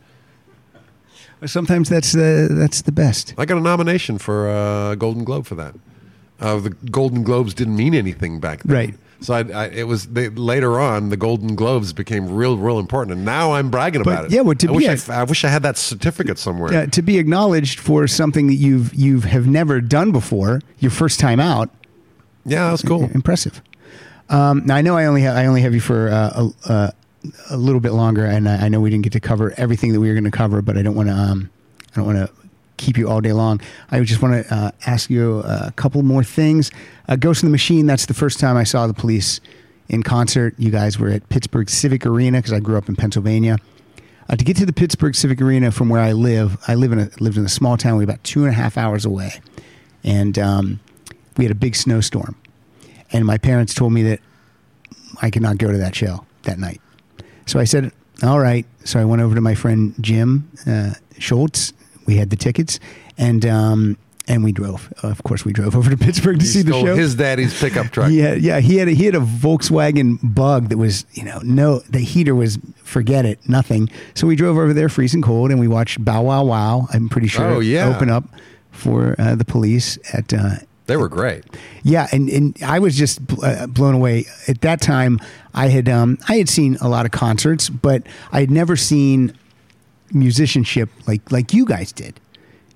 Sometimes that's the that's the best. I got a nomination for a Golden Globe for that. Uh, the Golden Globes didn't mean anything back then, Right. So I, I, it was they, later on the Golden Globes became real, real important, and now I'm bragging But, about it. yeah, well, to I be wish I I wish I had that certificate somewhere. Yeah, to be acknowledged for something that you've you've have never done before, your first time out, Yeah, that was cool. impressive. Um, now I know I only have I only have you for uh, a, a little bit longer, and I, I know we didn't get to cover everything that we were going to cover, but I don't want to um, I don't want to keep you all day long. I just want to uh, ask you a couple more things. Uh, Ghost in the Machine. That's the first time I saw the Police in concert. You guys were at Pittsburgh Civic Arena because I grew up in Pennsylvania. Uh, to get to the Pittsburgh Civic Arena from where I live, I live in a lived in a small town. We're about two and a half hours away, and um, we had a big snowstorm. And my parents told me that I could not go to that show that night. So I said, "All right." So I went over to my friend Jim uh, Schultz. We had the tickets, and um, and we drove. Of course, we drove over to Pittsburgh to He see the show. his daddy's pickup truck. Yeah, yeah. He had a, he had a Volkswagen Bug that was you know no the heater was forget it nothing. So we drove over there freezing cold and we watched Bow Wow Wow. I'm pretty sure Oh, yeah. open up for uh, the police at uh, They were great. yeah, and, and I was just bl- uh, blown away. At that time, I had um, I had seen a lot of concerts, but I had never seen musicianship like like you guys did.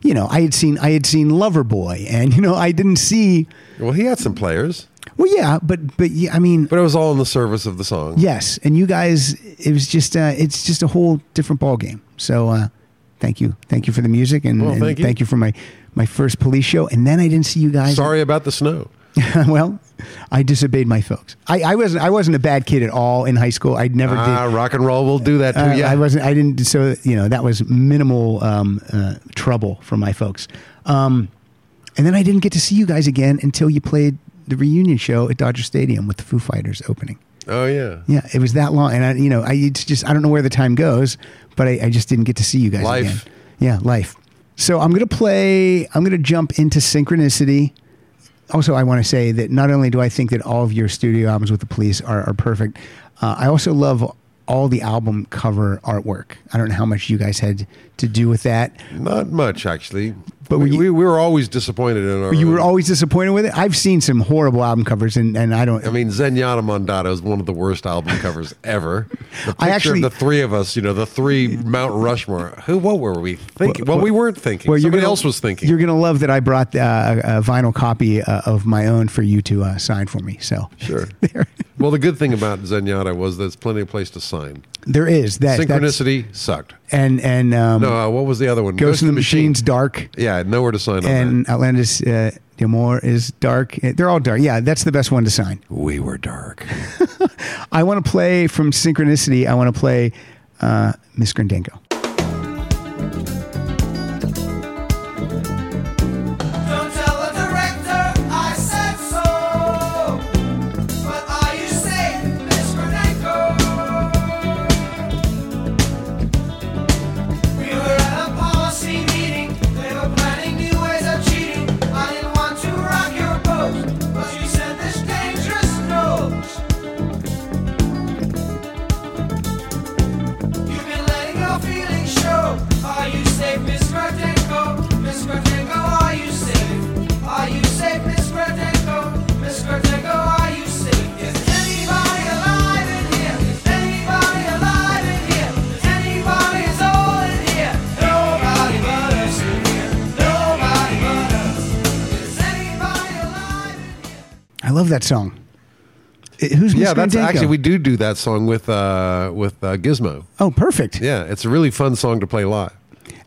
You know, I had seen I had seen Loverboy, and you know, I didn't see. Well, he had some players, Well, yeah, but but yeah, I mean, but it was all in the service of the song. yes, and you guys, it was just uh, it's just a whole different ball game. So, uh, thank you, thank you for the music, and, Well, and thank you. for my my first police show, and then I didn't see you guys. Sorry about the snow. well, I disobeyed my folks. I, I wasn't. I wasn't a bad kid at all in high school. I never Ah, did. rock and roll will do that to Uh, you. I wasn't. I didn't. So you know that was minimal um, uh, trouble for my folks. Um, and then I didn't get to see you guys again until you played the reunion show at Dodger Stadium with the Foo Fighters opening. Oh yeah. Yeah, it was that long, and I, you know, I it's just I don't know where the time goes, but I, I just didn't get to see you guys Life. again. Yeah, life. So I'm gonna play. I'm gonna jump into Synchronicity. Also, I want to say that not only do I think that all of your studio albums with the Police are, are perfect, uh, I also love all the album cover artwork. I don't know how much you guys had to do with that. Not much actually. But we, you- we, we were always disappointed in our. You were always disappointed with it. I've seen some horrible album covers, and, and I don't. I mean, Zenyatta Mondatta is one of the worst album covers ever. The I actually- of the three of us, you know, the three Mount Rushmore. Who? What were we thinking? Well, Well, we weren't thinking. Well, Somebody gonna- else was thinking. You're gonna love that I brought uh, a, vinyl copy uh, of my own for you to uh, sign for me. So Sure. there, well, the good thing about Zenyatta was there's plenty of place to sign. there is that Synchronicity sucked. And and um, No, uh, what was the other one? Ghost in the Machine's dark, Yeah, nowhere to sign on and that. Outlandos uh, D'Amour is dark. They're all dark. Yeah, that's the best one to sign. We were dark. I want to play from Synchronicity. I want to play uh, Miss Gradenko. That song. Uh, Who's Miss yeah, that's Gradenko? actually we do do that song with uh, with uh, Gizmo. Oh, perfect. Yeah, it's a really fun song to play live.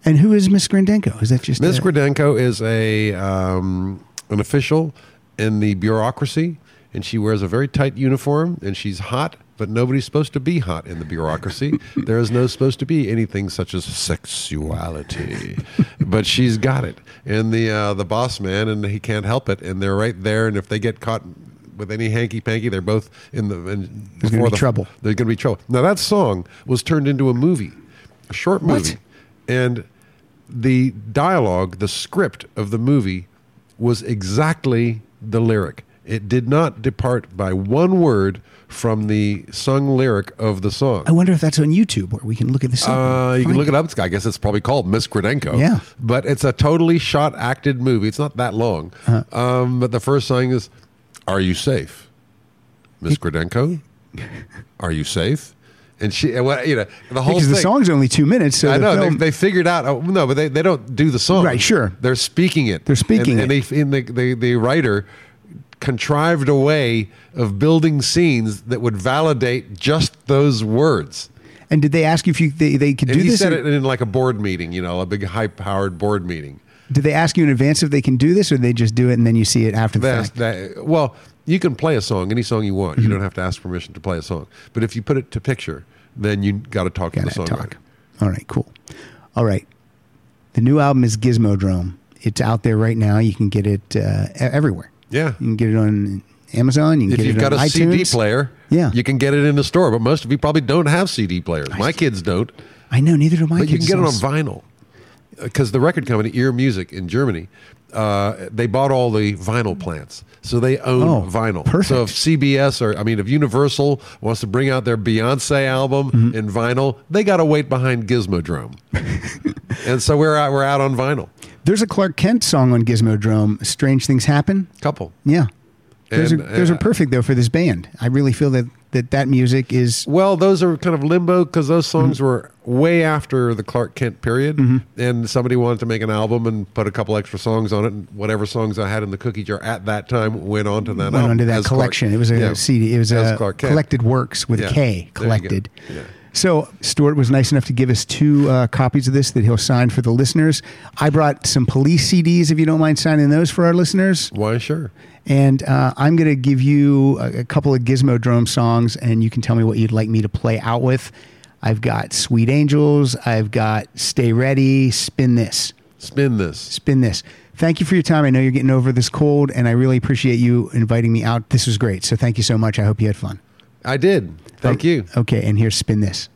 And who is Miss Gradenko? Is that just Ms. uh, Gradenko is a um, an official in the bureaucracy, and she wears a very tight uniform, and she's hot. But nobody's supposed to be hot in the bureaucracy. there is no supposed to be anything such as sexuality, but she's got it. And the uh, the boss man, and he can't help it. And they're right there. And if they get caught with any hanky panky, they're both in the. In, There's gonna be the- trouble. They're going to be trouble. Now that song was turned into a movie, a short What? movie, and the dialogue, the script of the movie was exactly the lyric. It did not depart by one word from the sung lyric of the song. I wonder if that's on YouTube where we can look at the song. Uh, you can look it up. It's- I guess it's probably called Miss Gradenko. Yeah. But it's a totally shot acted movie. It's not that long. Uh-huh. Um, but the first song is Are you safe? Miss Gradenko? Are you safe? And she, and what, you know, the whole Because thing. the song's only two minutes, so I the know film, they, they figured out. Oh, no, but they, they don't do the song. Right, sure. They're speaking it. They're speaking and, it. And they, and the, the the writer contrived a way of building scenes that would validate just those words. and did they ask you if you they, they could And do he this? said or- it in like a board meeting, you know, a big high-powered board meeting. Do they ask you in advance if they can do this, or they just do it and then you see it after the That's, fact? that, well, you can play a song, any song you want. Mm-hmm. You don't have to ask permission to play a song. But if you put it to picture, then you got to talk to the Gotta songwriter. talk. All right, cool. All right. The new album is Gizmodrome. It's out there right now. You can get it uh, everywhere. Yeah. You can get it on Amazon. You can If get you've it got on a CD player, Yeah. you can get it in the store. But most of you probably don't have CD players. My kids don't. I know. Neither do my kids. But you can get it on vinyl because the record company Ear Music in Germany, uh, they bought all the vinyl plants, so they own Oh, vinyl. perfect. So if CBS or I mean, if Universal wants to bring out their Beyonce album Mm-hmm. in vinyl, they got to wait behind Gizmodrome, and so we're out. We're out on vinyl. There's a Klark Kent song on Gizmodrome. Strange things happen. Couple. Yeah. Those And, are those uh, are perfect though for this band. I really feel that that, that music is Well, those are kind of limbo because those songs Mm-hmm. were way after the Klark Kent period, and somebody wanted to make an album and put a couple extra songs on it, and whatever songs I had in the cookie jar at that time went on to that went album onto that as Klark- collection. it was a yeah, CD. It was a Klark Kent. collected works with Yeah. a K. There you go. Collected. So Stewart was nice enough to give us two uh, copies of this that he'll sign for the listeners. I brought some police CDs if you don't mind signing those for our listeners. Why, sure. And uh, I'm going to give you a, a couple of Gizmodrome songs, and you can tell me what you'd like me to play out with. I've got Sweet Angels. I've got Stay Ready. Spin This. Spin this. Spin This. Thank you for your time. I know you're getting over this cold, and I really appreciate you inviting me out. This was great. So thank you so much. I hope you had fun. I did. Thank Okay. you. Okay, and here's Spin This.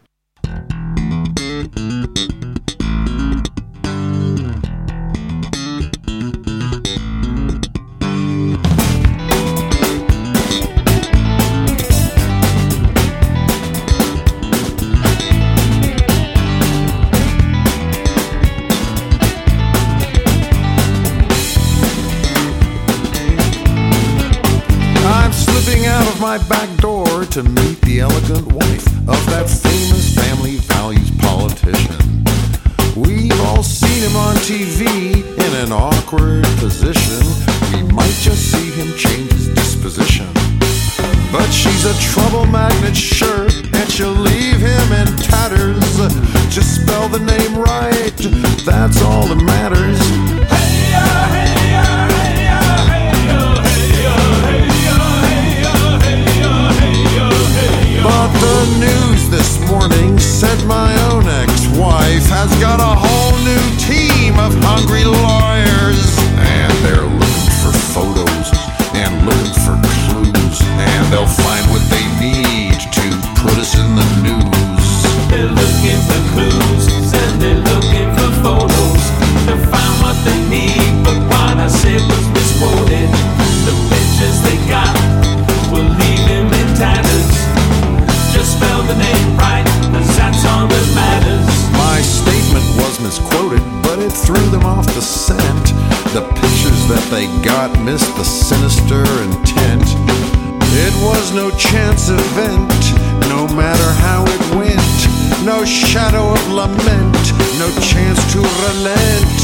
My back door to meet the elegant wife of that famous family values politician. We've all seen him on TV in an awkward position. We might just see him change his disposition. But she's a trouble magnet, sure, and she'll leave him in tatters. Just spell the name right, that's all that matters. News this morning said my own ex-wife has got a whole new team of hungry lawyers. And they're looking for photos and looking for clues. And they'll find what they need to put us in the news. They're looking for clues that they got missed the sinister intent. It was no chance event, no matter how it went. No shadow of lament, no chance to relent.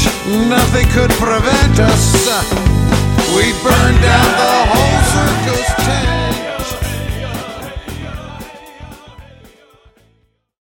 Nothing could prevent us. We burned down the whole circus tent.